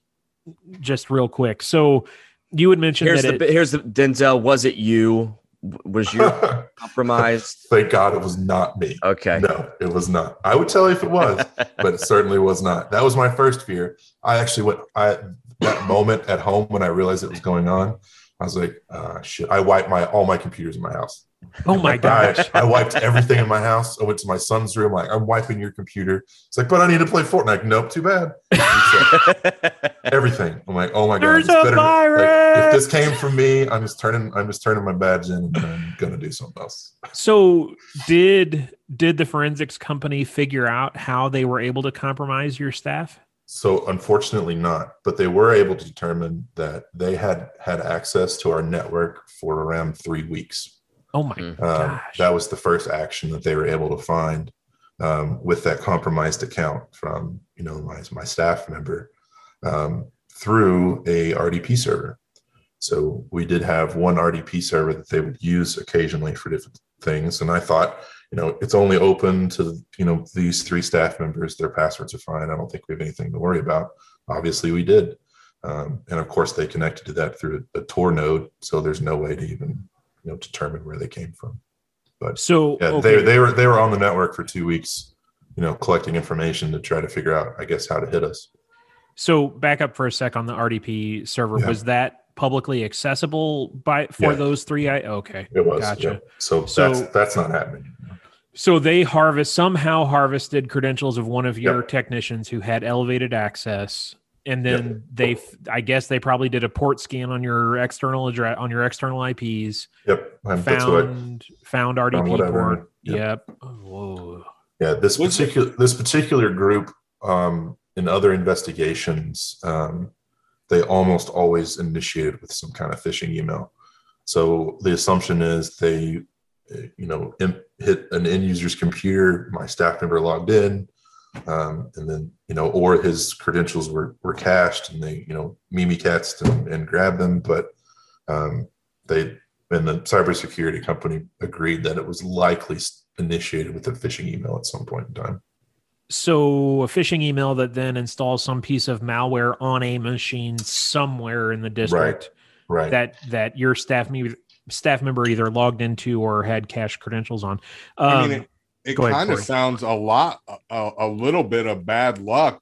just real quick. So you would mention Here's that the it, here's the Denzel. Was it you? Was you compromised? Thank God it was not me. Okay. No, it was not. I would tell you if it was, but it certainly was not. That was my first fear. I actually went, I, that moment at home when I realized it was going on, I was like, uh, shit. I wiped my, all my computers in my house. oh my gosh, I, I wiped everything in my house. I went to my son's room, like, I'm wiping your computer. It's like, but I need to play Fortnite. Nope, too bad. everything. I'm like, oh my god, There's this a better- like, if this came from me, I'm just turning, I'm just turning my badge in and I'm gonna do something else. So did did the forensics company figure out how they were able to compromise your staff? So unfortunately not, but they were able to determine that they had had access to our network for around three weeks. Oh my Mm. Um, gosh. that was the first action that they were able to find um, with that compromised account from you know my, my staff member um, through a RDP server. So we did have one RDP server that they would use occasionally for different things, and I thought you know it's only open to you know these three staff members. Their passwords are fine. I don't think we have anything to worry about. Obviously, we did. Um, and of course, they connected to that through a, Tor node, so there's no way to even you know determine where they came from. But so Yeah, okay. they they were they were on the network for two weeks, you know, collecting information to try to figure out, I guess, how to hit us. So back up for a sec on the RDP server. Yeah. Was that publicly accessible by for Yeah. those three? I okay. It was. Gotcha. yeah. So, So- that's that's not happening. So they harvest somehow harvested credentials of one of your Yep. technicians who had elevated access and then they, I guess they probably did a port scan on your external address on your external IPs. Yep. Um, that's what I, Found found RDP whatever. port. Yep. Yep. Whoa. Yeah, this particular this particular group um, in other investigations, um, they almost always initiated with some kind of phishing email. So the assumption is they, you know, hit an end user's computer. My staff member logged in, um, and then you know, or his credentials were were cached, and they you know mimikatz and, and grabbed them. But um, they and the cybersecurity company agreed that it was likely initiated with a phishing email at some point in time. So a phishing email that then installs some piece of malware on a machine somewhere in the district Right. Right. that that your staff staff member either logged into or had cached credentials on. Um, I mean, it, it kind of sounds a lot, a, a little bit of bad luck.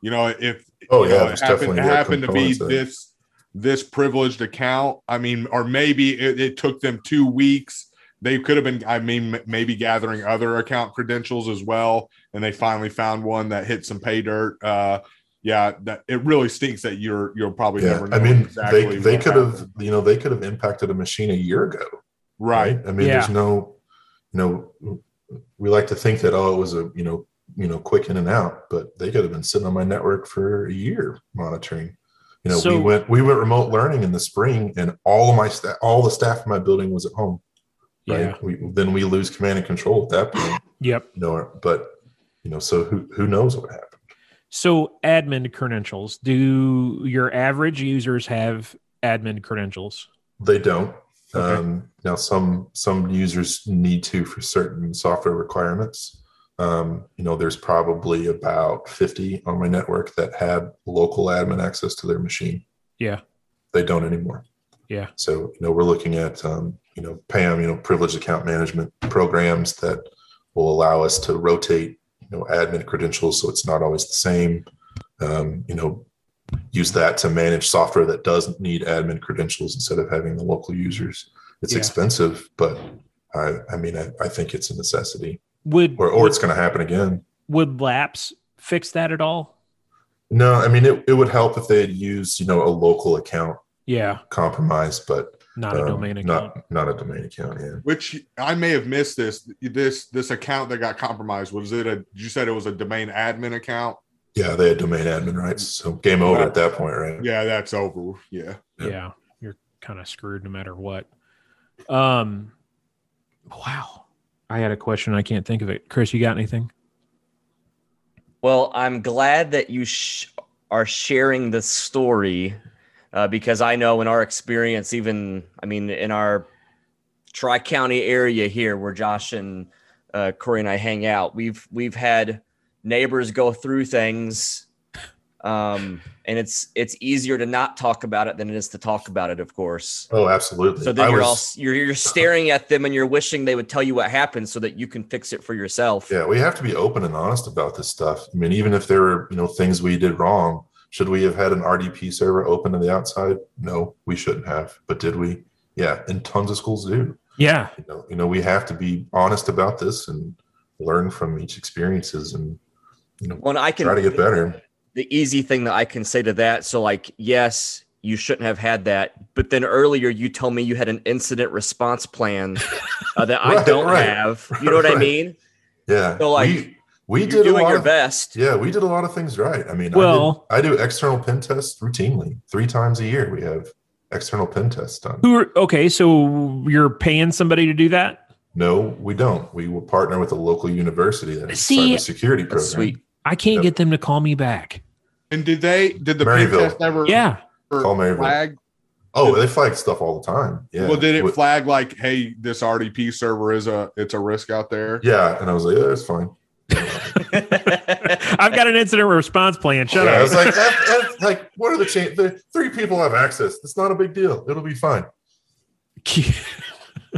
You know, if Oh, yeah, know, it happened, definitely it a happened to be component this this privileged account. I mean, or maybe it, it took them two weeks. They could have been, I mean, m- maybe gathering other account credentials as well, and they finally found one that hit some pay dirt. Uh, yeah, that it really stinks that you're you'll probably yeah, never know I mean, exactly. they they what could have, you know, they could have impacted a machine a year ago, right. I mean, Yeah. there's no, you know, we like to think that oh, it was a you know, you know, quick in and out, but they could have been sitting on my network for a year monitoring. You know, So- we went we went remote learning in the spring, and all of my staff, all the staff in my building was at home. Right. Yeah. We, then we lose command and control at that point. Yep. You know, but you know, so who who knows what happened? So admin credentials. Do your average users have admin credentials? They don't. Okay. Um, now, some some users need to for certain software requirements. Um, you know, there's probably about 50 on my network that had local admin access to their machine. Yeah. They don't anymore. Yeah. So, you know, we're looking at, um, you know, PAM, you know, privileged account management programs that will allow us to rotate, you know, admin credentials so it's not always the same. Um, you know, use that to manage software that doesn't need admin credentials instead of having the local users. It's Yeah. expensive, but I, I mean, I, I think it's a necessity, Would or, or it's going to happen again. would Laps fix that at all? No, I mean, it, it would help if they had used, you know, a local account Yeah, compromise, but not a um, domain account. not not a domain account. Yeah. Which I may have missed this. This this account that got compromised was it a? You said it was a domain admin account. Yeah, they had domain admin rights, so game over at that point, right? Yeah, that's over. Yeah. Yeah. yeah, you're kind of screwed no matter what. Um, wow. I had a question. I can't think of it. Chris, you got anything? Well, I'm glad that you sh- are sharing the story uh, because I know in our experience, even I mean, in our Tri County area here, where Josh and uh, Corey and I hang out, we've we've had neighbors go through things, um, and it's it's easier to not talk about it than it is to talk about it, of course. Oh, absolutely. So then I you're was- all you're you're staring at them and you're wishing they would tell you what happened so that you can fix it for yourself. Yeah, we have to be open and honest about this stuff. I mean, even if there were, you know, things we did wrong, should we have had an RDP server open to the outside? No, we shouldn't have. But did we? Yeah, and tons of schools do. Yeah, You know, you know, we have to be honest about this and learn from each experiences and you know Well, I can try to get better. the easy thing that I can say to that. So, like, yes, you shouldn't have had that. But then earlier, you told me you had an incident response plan uh, that I don't right. have. You know what I mean? Yeah. So, like, we, we You're did a lot your of, best. Yeah, we did a lot of things right. I mean, Well- I, did, I do external pen tests routinely. Three times a year, we have external pen tests done. who? Are, okay, so you're paying somebody to do that? No, we don't. We will partner with a local university that has a See, cybersecurity program. Sweet. I can't Yep. get them to call me back. And did they did the pen Maryville. test ever Yeah, Call Maryville. flag? Oh, they flag stuff all the time. Yeah. Well, did it flag like, hey, this RDP server is a it's a risk out there? Yeah, and I was like, yeah, it's fine. I've got an incident response plan. Shut Yeah, I up. was like, F, F, like, what are the chances? The three people have access. It's not a big deal. It'll be fine.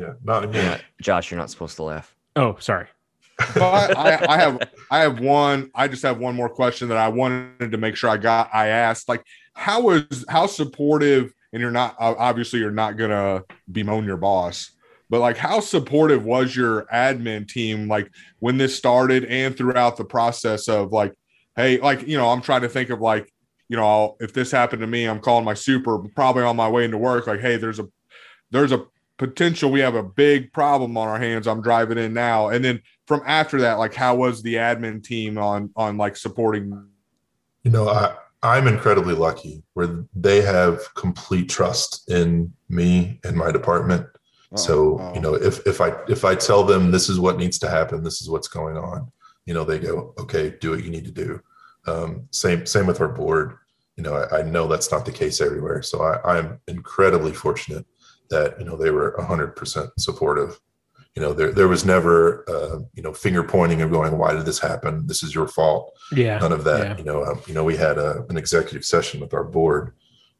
Yeah, not anymore. Yeah, Josh, you're not supposed to laugh. oh, sorry. but I, I have I have one. I just have one more question that I wanted to make sure I got. I asked like, how is how supportive? And you're not obviously you're not gonna bemoan your boss, but like how supportive was your admin team like when this started and throughout the process of like, hey, like you know, I'm trying to think of like you know, I'll, if this happened to me, I'm calling my super, probably on my way into work. Like, hey, there's a there's a potential we have a big problem on our hands. I'm driving in now, and then from after that, like, how was the admin team on on like supporting? You know, I I'm incredibly lucky where they have complete trust in me and my department. So oh. you know, if if I if I tell them this is what needs to happen, this is what's going on, you know, they go, okay, do what you need to do. Um, same same with our board. You know, I, I know that's not the case everywhere. So I, I'm incredibly fortunate that you know they were 100% supportive. You know, there there was never uh, you know finger pointing of going, why did this happen? This is your fault. Yeah. None of that. Yeah. You know, um, you know, we had a, an executive session with our board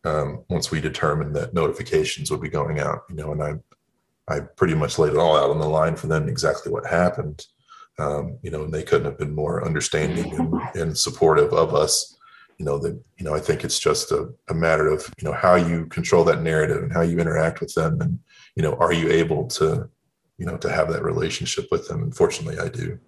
um, once we determined that notifications would be going out. You know, and I I pretty much laid it all out on the line for them exactly what happened. Um, you know, and they couldn't have been more understanding and, and supportive of us. You know, that you know, I think it's just a, a matter of you know how you control that narrative and how you interact with them, and you know, are you able to, you know, to have that relationship with them? Unfortunately, I do.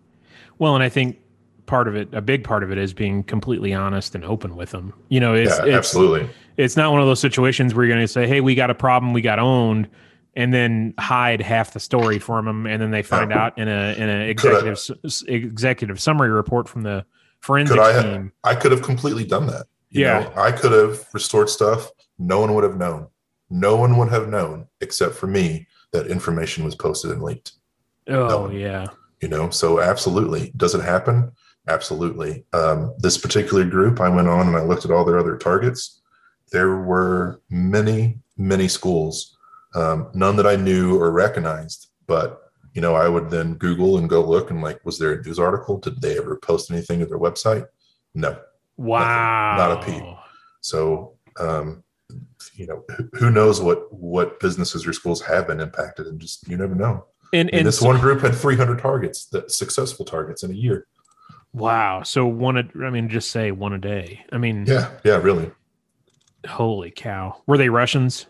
Well, and I think part of it, a big part of it, is being completely honest and open with them. You know, it's yeah, it's, absolutely. it's not one of those situations where you're going to say, "Hey, we got a problem, we got owned," and then hide half the story from them, and then they find Yeah. out in a in an I- executive executive summary report from the forensics Could I have- team. I could have completely done that. You Yeah. know, I could have restored stuff. No one would have known. No one would have known except for me that information was posted and leaked. Oh No. yeah, You know, so absolutely. Does it happen? Absolutely. Um, this particular group, I went on and I looked at all their other targets. There were many, many schools, um, none that I knew or recognized, but you know, I would then Google and go look and like, was there a news article? Did they ever post anything to their website? No. wow, not a peep. So, um, you know, who- knows what what businesses or schools have been impacted, and just you never know. And And and this so- one group had 300 targets, that successful targets in a year. wow, so one. A, I mean, just say one a day. I mean, Yeah, yeah, really. holy cow, were they Russians?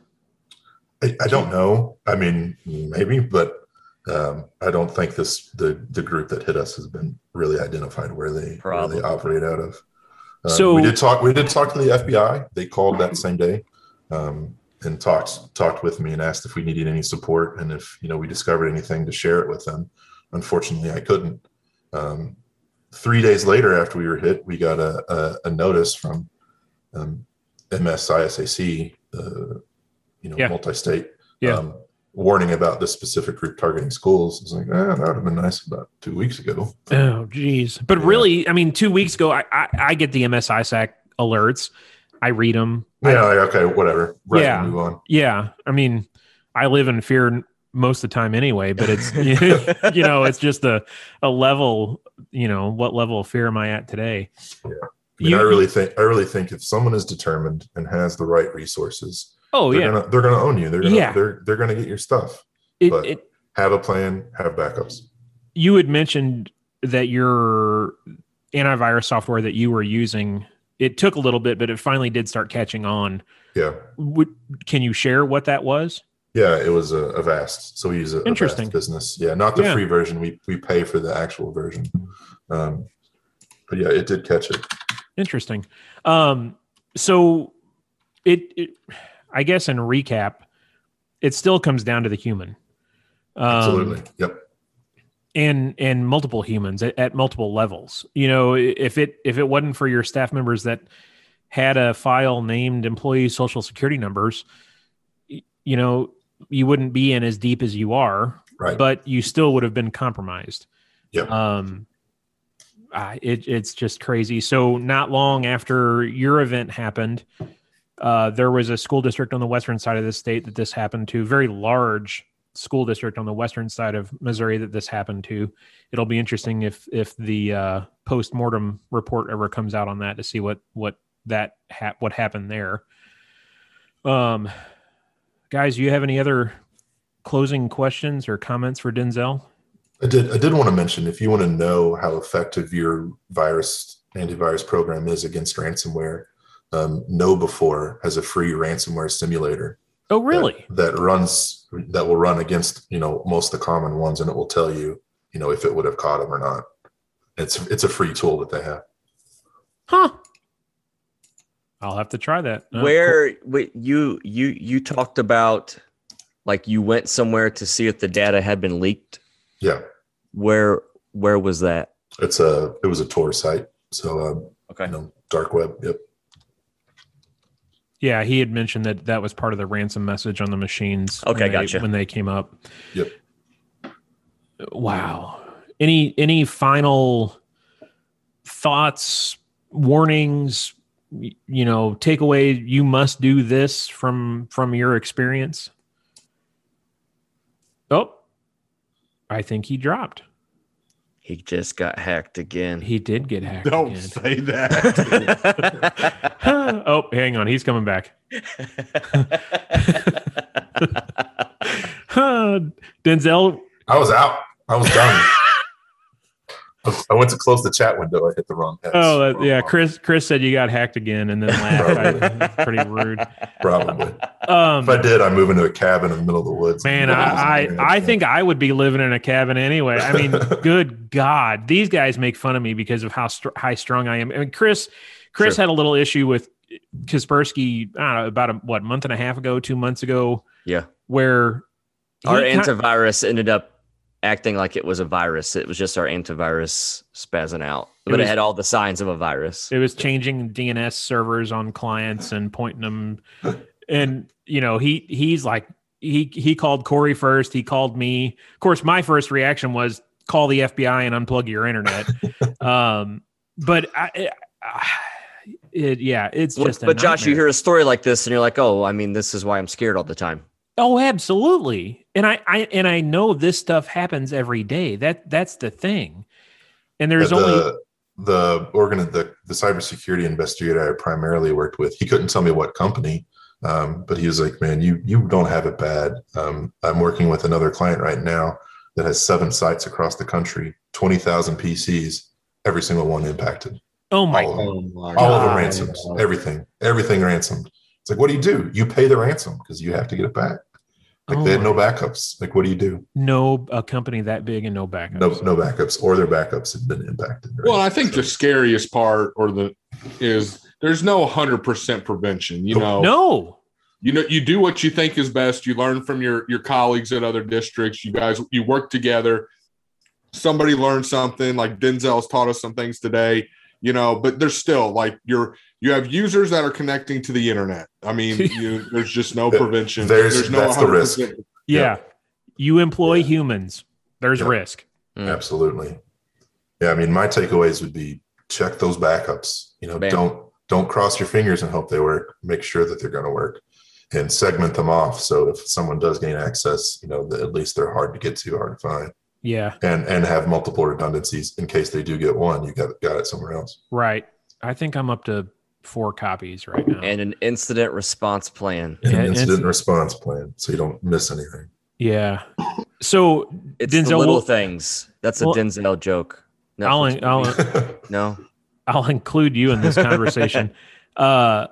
I, I don't know. I mean, maybe, but um, I don't think this the the group that hit us has been really identified where they where they operate out of. Uh, So- we did talk. We did talk to the FBI. They called that same day um, and talked talked with me and asked if we needed any support and if you know we discovered anything to share it with them. Unfortunately, I couldn't. Um, three days later, after we were hit, we got a a, a notice from um, MSISAC, the you know Yeah. multi-state Yeah. um, warning about this specific group targeting schools. It's like, ah, that would have been nice about two weeks ago. Oh, geez. But Yeah. really, I mean, two weeks ago, I, I, I get the MSISAC alerts. I read them. Yeah, like, okay, whatever. Right, Yeah. move on. Yeah. I mean, I live in fear most of the time anyway, but it's, you know, it's just a, a level, you know, what level of fear am I at today? I mean, You- I really think I really think if someone is determined and has the right resources, Oh, they're yeah. gonna they're gonna own you. They're gonna Yeah. they're they're gonna get your stuff. It, but- it, Have a plan, have backups. you had mentioned that your antivirus software that you were using, it took a little bit, but it finally did start catching on. Yeah. Would, can you share what that was? Yeah, it was a, Avast. So we use a, a Interesting. vast business. Yeah, not the Yeah. free version. We we pay for the actual version. Um, but yeah, it did catch it. Interesting. Um, so it, it, I guess, in recap, it still comes down to the human. Um, Absolutely. Yep. and and multiple humans at, at multiple levels. You know, if it if it wasn't for your staff members that had a file named employee social security numbers, you know, you wouldn't be in as deep as you are, Right. but you still would have been compromised. Yeah. Um, uh, it, it's just crazy. So not long after your event happened, uh, there was a school district on the western side of the state that this happened to. Very large school district on the western side of Missouri that this happened to. It'll be interesting if if the uh, post mortem report ever comes out on that to see what what that ha- what happened there. Um, guys, do you have any other closing questions or comments for Denzel? I did. I did want to mention if you want to know how effective your virus antivirus program is against ransomware, um, KnowBe4 has a free ransomware simulator. Oh, really? That, that runs that will run against you know most of the common ones, and it will tell you you know if it would have caught them or not. It's it's a free tool that they have. Huh. I'll have to try that. Uh, Where wait, you you you talked about like you went somewhere to see if the data had been leaked. Yeah, Where where was that? it's a it was a Tor site, so um, Okay. you know, dark web. Yep. Yeah, he had mentioned that that was part of the ransom message on the machines. Okay, when they- gotcha. When they came up. Yep. Wow. Any any final thoughts, warnings, you know, takeaway? You must do this from from your experience. Oh, I think he dropped. He just got hacked again. He did get hacked. Don't again. say that. oh, hang on, he's coming back. Denzel, I was out. I was done. I went to close the chat window. I hit the wrong head. Oh, that, yeah. Chris Chris said you got hacked again, and then laughed. I, pretty rude. Probably. Um, If I did, I move into a cabin in the middle of the woods. man, I, I I think I would be living in a cabin anyway. I mean, good God, these guys make fun of me because of how str- high strung I am. I mean, Chris Chris Sure. had a little issue with Kaspersky. I don't know about a what month and a half ago, two months ago, yeah. where he Our ki- antivirus ended up acting like it was a virus. It was just our antivirus spazzing out, but it, was- had all the signs of a virus. It was changing DNS servers on clients and pointing them, and you know he he's like he he called Corey first. He called me. Of course, my first reaction was call the FBI and unplug your internet. um, but I, I it, yeah, it's But- just. a but Josh, you hear a story like this and you're like, oh, I mean, this is why I'm scared all the time. Oh, absolutely. And I, I and I know this stuff happens every day. That that's the thing. And there's the, only the organ the the cybersecurity investigator I primarily worked with. He couldn't tell me what company, um, but he was like, "Man, you you don't have it bad." Um, I'm working with another client right now that has seven sites across the country, twenty thousand PCs, every single one impacted. oh my all of them. Oh all of them God. ransomed everything everything ransomed it's like what do you do you pay the ransom because you have to get it back like Oh they had no my- backups like what do you do no a company that big and no backups. no no backups or their backups have been impacted right? Well, I think So- the scariest part or the is there's no hundred percent prevention. You know, No. you know, you do what you think is best. You learn from your your colleagues at other districts. You guys, you work together. Somebody learned something. Like Denzel's taught us some things today. You know, but there's still like you're you have users that are connecting to the internet. I mean, you, there's just no prevention. There's- no that's the risk. 100% Yeah. You employ Yeah. humans. There's Yeah. risk. Mm. absolutely yeah i mean my takeaways would be check those backups you know Bam. don't don't cross your fingers and hope they work make sure that they're going to work and segment them off so if someone does gain access you know that at least they're hard to get to hard to find Yeah. and and have multiple redundancies in case they do get one you got got it somewhere else Right. I think I'm up to four copies right now. And an incident response plan. and an incident it's- response plan so you don't miss anything yeah. So It's Denzel the little will- things. That's a Well, Denzel joke. I'll, I'll, no. I'll include you in this conversation. uh,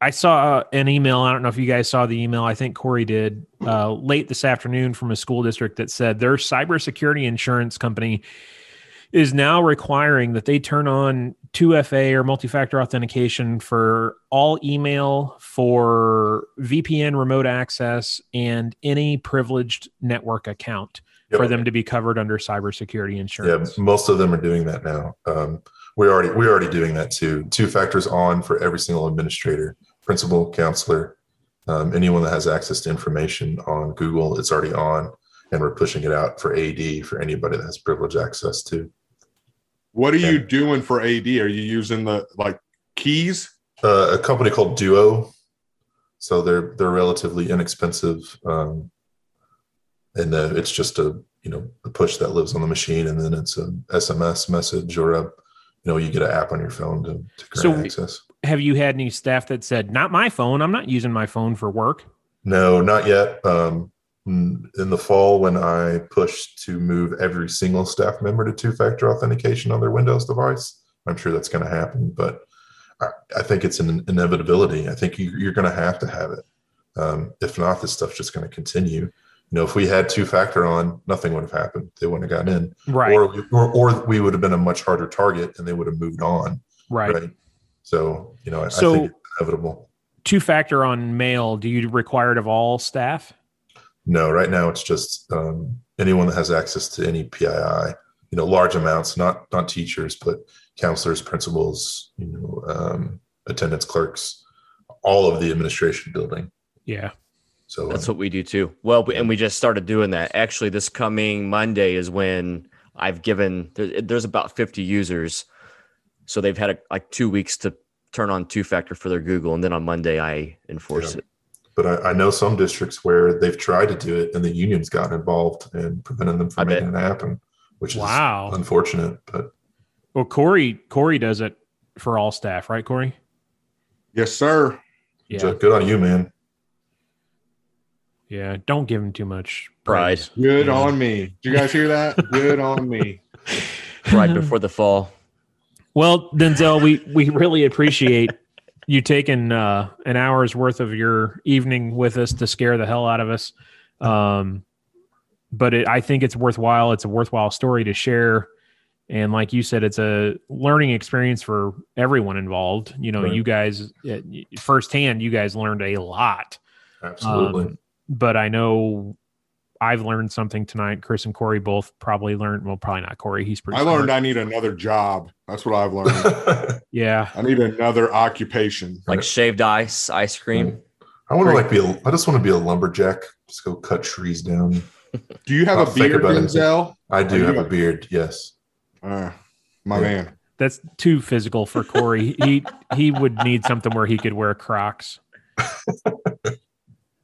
I saw an email. I don't know if you guys saw the email. I think Corey did uh, late this afternoon from a school district that said their cybersecurity insurance company is now requiring that they turn on 2FA or multi factor authentication for all email, for VPN remote access, and any privileged network account for them to be covered under cybersecurity insurance. yeah most of them are doing that now. Um, we're already we're already doing that too. Two factors on for every single administrator principal counselor um, anyone that has access to information on google it's already on and we're pushing it out for ad for anybody that has privileged access to What are you doing for AD? Are you using the like keys? uh, a company called duo so they're they're relatively inexpensive um, and uh, it's just a you know a push that lives on the machine and then it's an sms message or a you know you get an app on your phone to, to grant So- access Have you had any staff that said, "Not my phone. I'm not using my phone for work"? No, not yet. Um, in in the fall, when I pushed to move every single staff member to two factor authentication on their Windows device, I'm sure that's going to happen. But I, I think it's an inevitability. I think you, you're going to have to have it. Um, if not, this stuff's just going to continue. You know, if we had two factor on, nothing would have happened. They wouldn't have gotten in, Right. or, or or we would have been a much harder target, and they would have moved on. right. Right. So, you know, I, So- I think inevitable. Two factor on mail. Do you require it of all staff? No, right now it's just um, anyone that has access to any PII. You know, large amounts, not not teachers, but counselors, principals, you know, um, attendance clerks, all of the administration building. Yeah. So That's uh, what we do too. Well, and we just started doing that. Actually, this coming Monday is when I've given. There, there's about 50 users, so they've had a, like two weeks to turn on two factor for their Google, and then on Monday I enforce Yeah. it. But I, I know some districts where they've tried to do it and the unions got involved and prevented them I from bet. making it happen, which is unfortunate. But Well, Corey Corey does it for all staff, right, Corey? Yes, sir. Yeah. good on you, man. Yeah. Don't give him too much Pride. praise. Good Yeah. on me. Did you guys hear that? Good on me. Right before the fall. Well, Denzel, we we really appreciate you taking uh, an hour's worth of your evening with us to scare the hell out of us. Um, but it, I think it's worthwhile. It's a worthwhile story to share, and like you said, it's a learning experience for everyone involved. You know, Right. you guys uh, firsthand, you guys learned a lot. Absolutely. Um, but I know I've learned something tonight. Chris and Corey both probably learned. Well, probably not Corey. He's pretty. I learned. I need another job. That's what I've learned. yeah. I need another occupation. Like shaved ice, ice cream. I want to like be a. I just want to be a lumberjack. Just go cut trees down. Do you have I'll a think beard, about. Denzel? I do have a a- beard. Yes. Uh, my Yeah. man. That's too physical for Corey. he he would need something where he could wear Crocs.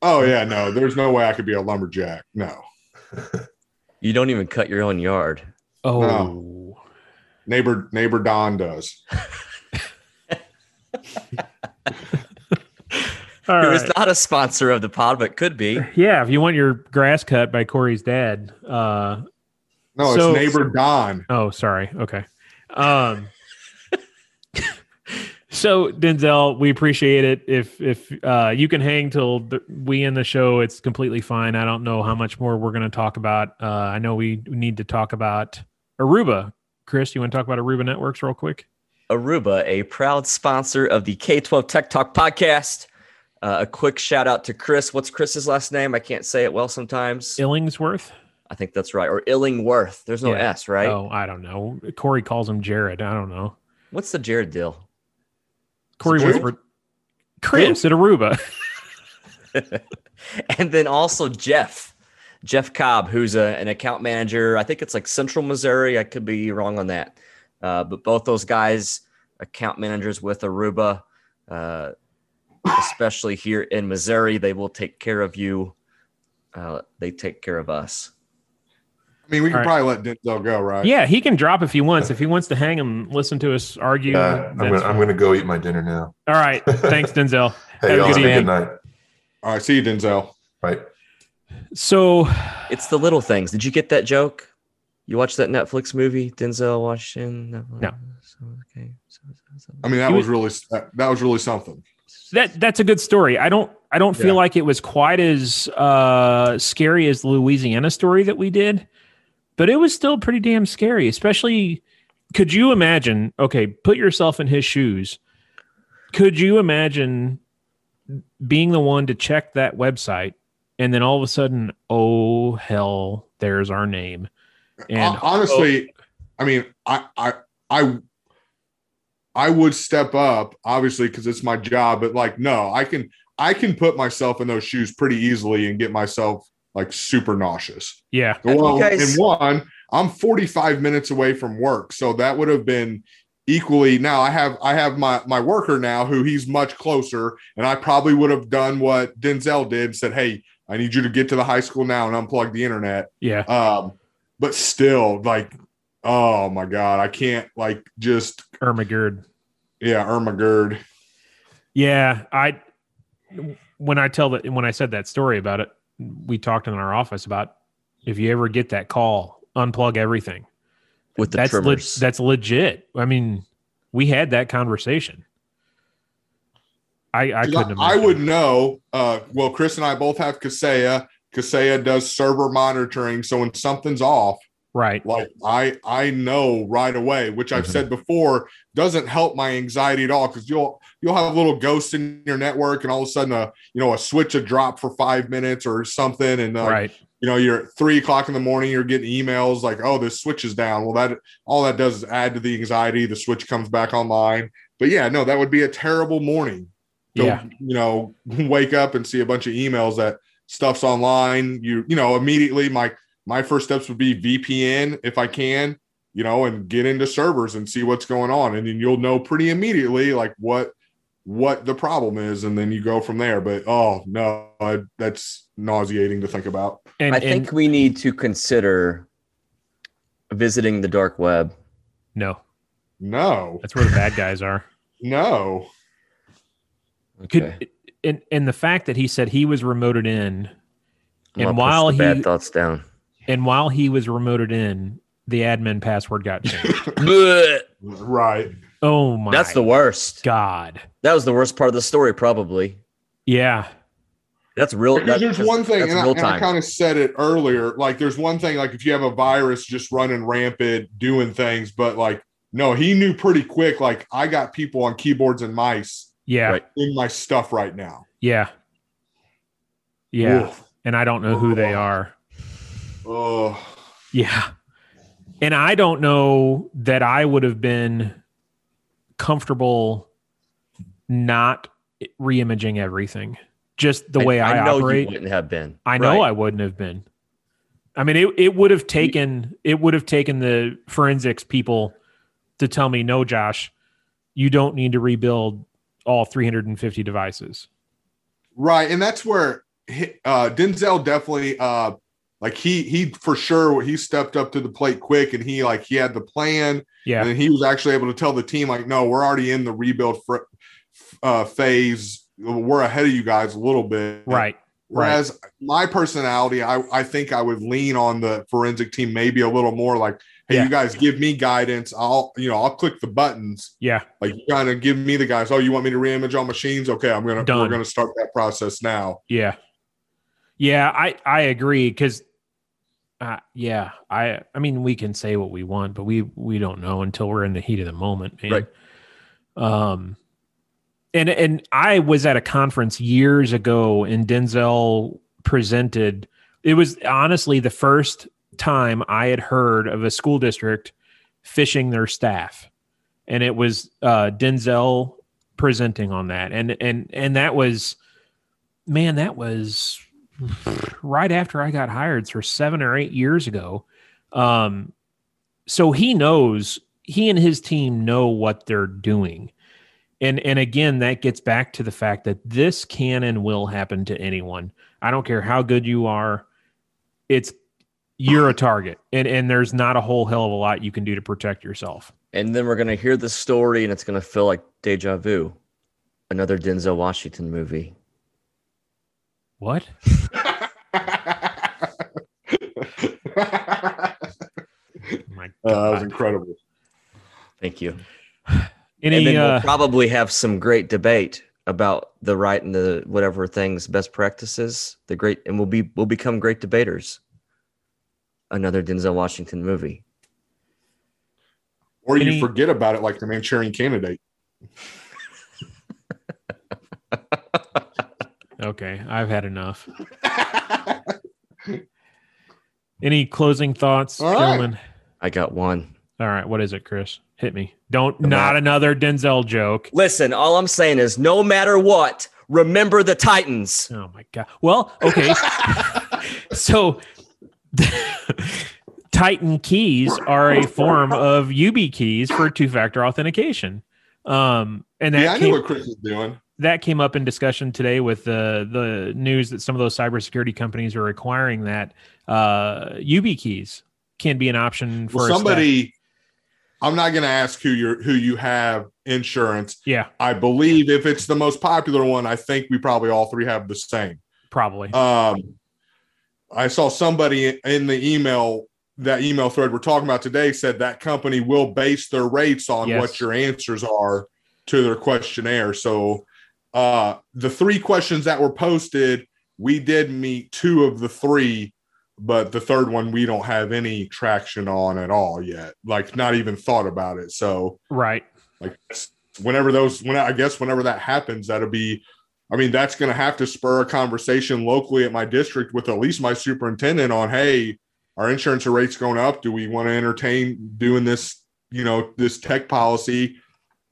Oh yeah, no, there's no way I could be a lumberjack. No. You don't even cut your own yard. Oh, Neighbor neighbor Don does. all Who is right. not a sponsor of the pod, but could be. Yeah, if you want your grass cut by Corey's dad. Uh, No, So- it's neighbor Don. oh, sorry. Okay. Um, so Denzel, we appreciate it. If if uh, you can hang till the, we end the show, it's completely fine. I don't know how much more we're going to talk about. Uh, I know we need to talk about Aruba. Chris, you want to talk about Aruba Networks real quick? Aruba, a proud sponsor of the K 12 Tech Talk podcast. Uh, a quick shout out to Chris. What's Chris's last name? I can't say it well sometimes. Illingsworth. I think that's right. Or Illingworth. There's no Yeah. S, right? Oh, I don't know. Corey calls him Jared. I don't know. What's the Jared deal? Corey Who? whispered, Chris at Aruba. and then also Jeff, Jeff Cobb, who's a, an account manager. I think it's like Central Missouri. I could be wrong on that. Uh, but both those guys, account managers with Aruba, uh, especially here in Missouri, they will take care of you. Uh, they take care of us. I mean, we can All probably let Denzel go, right? yeah, he can drop if he wants. If he wants to hang and listen to us argue. Yeah, I'm gonna, I'm gonna go eat my dinner now. All right. Thanks, Denzel. Hey, Have a y'all good have a good night. All right, see you, Denzel. Bye. So, It's the little things. Did you get that joke? You watched that Netflix movie, Denzel Washington? No. Okay. So, so, so. I mean, that He was really that, that was really something. that that's a good story. I don't I don't feel Yeah. like it was quite as uh, scary as the Louisiana story that we did, but it was still pretty damn scary. Especially, could you imagine? Okay, put yourself in his shoes. Could you imagine being the one to check that website and then all of a sudden, oh hell, there's our name. And Hon- honestly, I mean, I I I I would step up, obviously, because it's my job. But like, no, I can I can put myself in those shoes pretty easily and get myself like super nauseous. yeah, Have you Well, guys- and one, I'm 45 minutes away from work, so that would have been equally. Now I have I have my my worker now who he's much closer, and I probably would have done what Denzel did. Said, hey, I need you to get to the high school now and unplug the internet. yeah. Um, but still, like, oh my god, I can't like just Ermagerd. yeah, Irma Gerd. Yeah, I when I tell that when I said that story about it, we talked in our office about if you ever get that call, unplug everything. With the that's le- that's legit. I mean, we had that conversation. I I 'Cause couldn't. I, I imagine. would know. Uh, well, Chris and I both have Kaseya. Kaseya does server monitoring, so when something's off, Right. like i i know right away which i've Mhm. said before doesn't help my anxiety at all because you'll you'll have little ghosts in your network and all of a sudden a you know a switch a drop for five minutes or something and uh, right. you know you're at three o'clock in the morning you're getting emails like oh this switch is down well that all that does is add to the anxiety the switch comes back online but yeah no that would be a terrible morning to, Yeah. you know wake up and see a bunch of emails that stuff's online you you know immediately my my first steps would be vpn if i can you know and get into servers and see what's going on. And then you'll know pretty immediately like what what the problem is and then you go from there. But oh no I, that's nauseating to think about. And, I think and- we need to consider visiting the dark web. no, no. That's where the bad guys are. no. Could and and the fact that he said he was remoted in, I'm gonna and push while the he bad thoughts down. And while he was remoted in, the admin password got changed. Blech. right oh my! That's the worst. God. That was the worst part of the story, probably. Yeah. That's real. Because that- there's one thing, and I, and I kind of said it earlier. Like, there's one thing, like if you have a virus just running rampant, doing things, but like, no, he knew pretty quick. Like, I got people on keyboards and mice Yeah. Right. in my stuff right now. Yeah. Yeah. Oof. And I don't know who they are. Oh, Yeah. And I don't know that I would have been comfortable not reimaging everything. Just the way I, know operate. you wouldn't have been. I know Right. I wouldn't have been. I mean, it, it would have taken it would have taken the forensics people to tell me, no, Josh, you don't need to rebuild all 350 devices. right. And that's where uh, Denzel definitely, uh, like he he for sure he stepped up to the plate quick, and he like he had the plan. Yeah. And he was actually able to tell the team, like, no, we're already in the rebuild fr- uh, phase. We're ahead of you guys a little bit. Right. Whereas my personality, I, I think I would lean on the forensic team maybe a little more like, hey, Yeah. you guys give me guidance. I'll, you know, I'll click the buttons. Yeah. Like you kind of give me the guys. Oh, you want me to reimage on machines? Okay, I'm gonna Done. we're gonna start that process now. Yeah. Yeah, I I agree cuz uh, yeah, I I mean we can say what we want, but we we don't know until we're in the heat of the moment, man. Right. Um and and I was at a conference years ago and Denzel presented it was honestly the first time I had heard of a school district phishing their staff. And it was uh Denzel presenting on that. And and and that was man, that was right after I got hired, so seven or eight years ago. Um, so he knows he and his team know what they're doing. And and again, that gets back to the fact that this can and will happen to anyone. I don't care how good you are. It's you're a target. And and there's not a whole hell of a lot you can do to protect yourself. And then we're gonna hear the story, and it's gonna feel like deja vu. Another Denzel Washington movie. What? My Uh, that was incredible. Thank you. Any and then uh, we'll probably have some great debate about the right and the whatever things best practices. The great, and we'll be we'll become great debaters. Another Denzel Washington movie. Or you Any- forget about it like the Manchurian candidate. Okay, I've had enough. Any closing thoughts, All right. gentlemen? I got one. All right, what is it, Chris? Hit me. Don't The not map. another Denzel joke. Listen, all I'm saying is, no matter what, remember the Titans. Oh my god. Well, okay. so Titan keys are a form of UB keys for two-factor authentication. Um, and that yeah, I came, knew what Chris was doing. That came up in discussion today with the the news that some of those cybersecurity companies are requiring that uh, UB keys can be an option for Well, somebody, I'm not going to ask who you who you have insurance. Yeah, I believe if it's the most popular one, I think we probably all three have the same. probably. Um, I saw somebody in the email that email thread we're talking about today said that company will base their rates on Yes. what your answers are to their questionnaire. So uh, the three questions that were posted, we did meet two of the three but the third one we don't have any traction on at all yet. Like not even thought about it. So Right. like whenever those when I guess whenever that happens, that'll be I mean, that's gonna have to spur a conversation locally at my district with at least my superintendent on hey, our insurance rates going up. Do we want to entertain doing this, you know, this tech policy?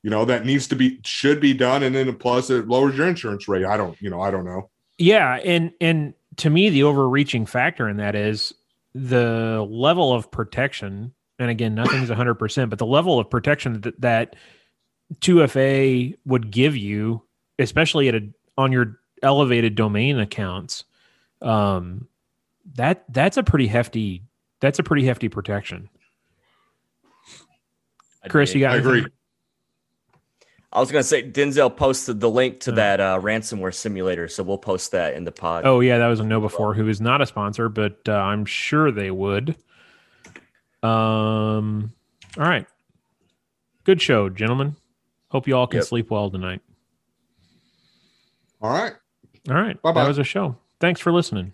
You know, that needs to be should be done, and then plus it lowers your insurance rate. I don't, you know, I don't know. Yeah, and and to me the overreaching factor in that is the level of protection. And again, nothing's 100%, but the level of protection that, that 2FA would give you, especially at a on your elevated domain accounts, um that that's a pretty hefty that's a pretty hefty protection. Chris, you got I agree. Anything? I was gonna say Denzel posted the link to Oh. that uh, ransomware simulator, so we'll post that in the pod. Oh yeah, that was a KnowBe4 who is not a sponsor, but uh, I'm sure they would. Um, all right, good show, gentlemen. Hope you all can Yep. sleep well tonight. All right. All right, Bye-bye. that was a show. Thanks for listening.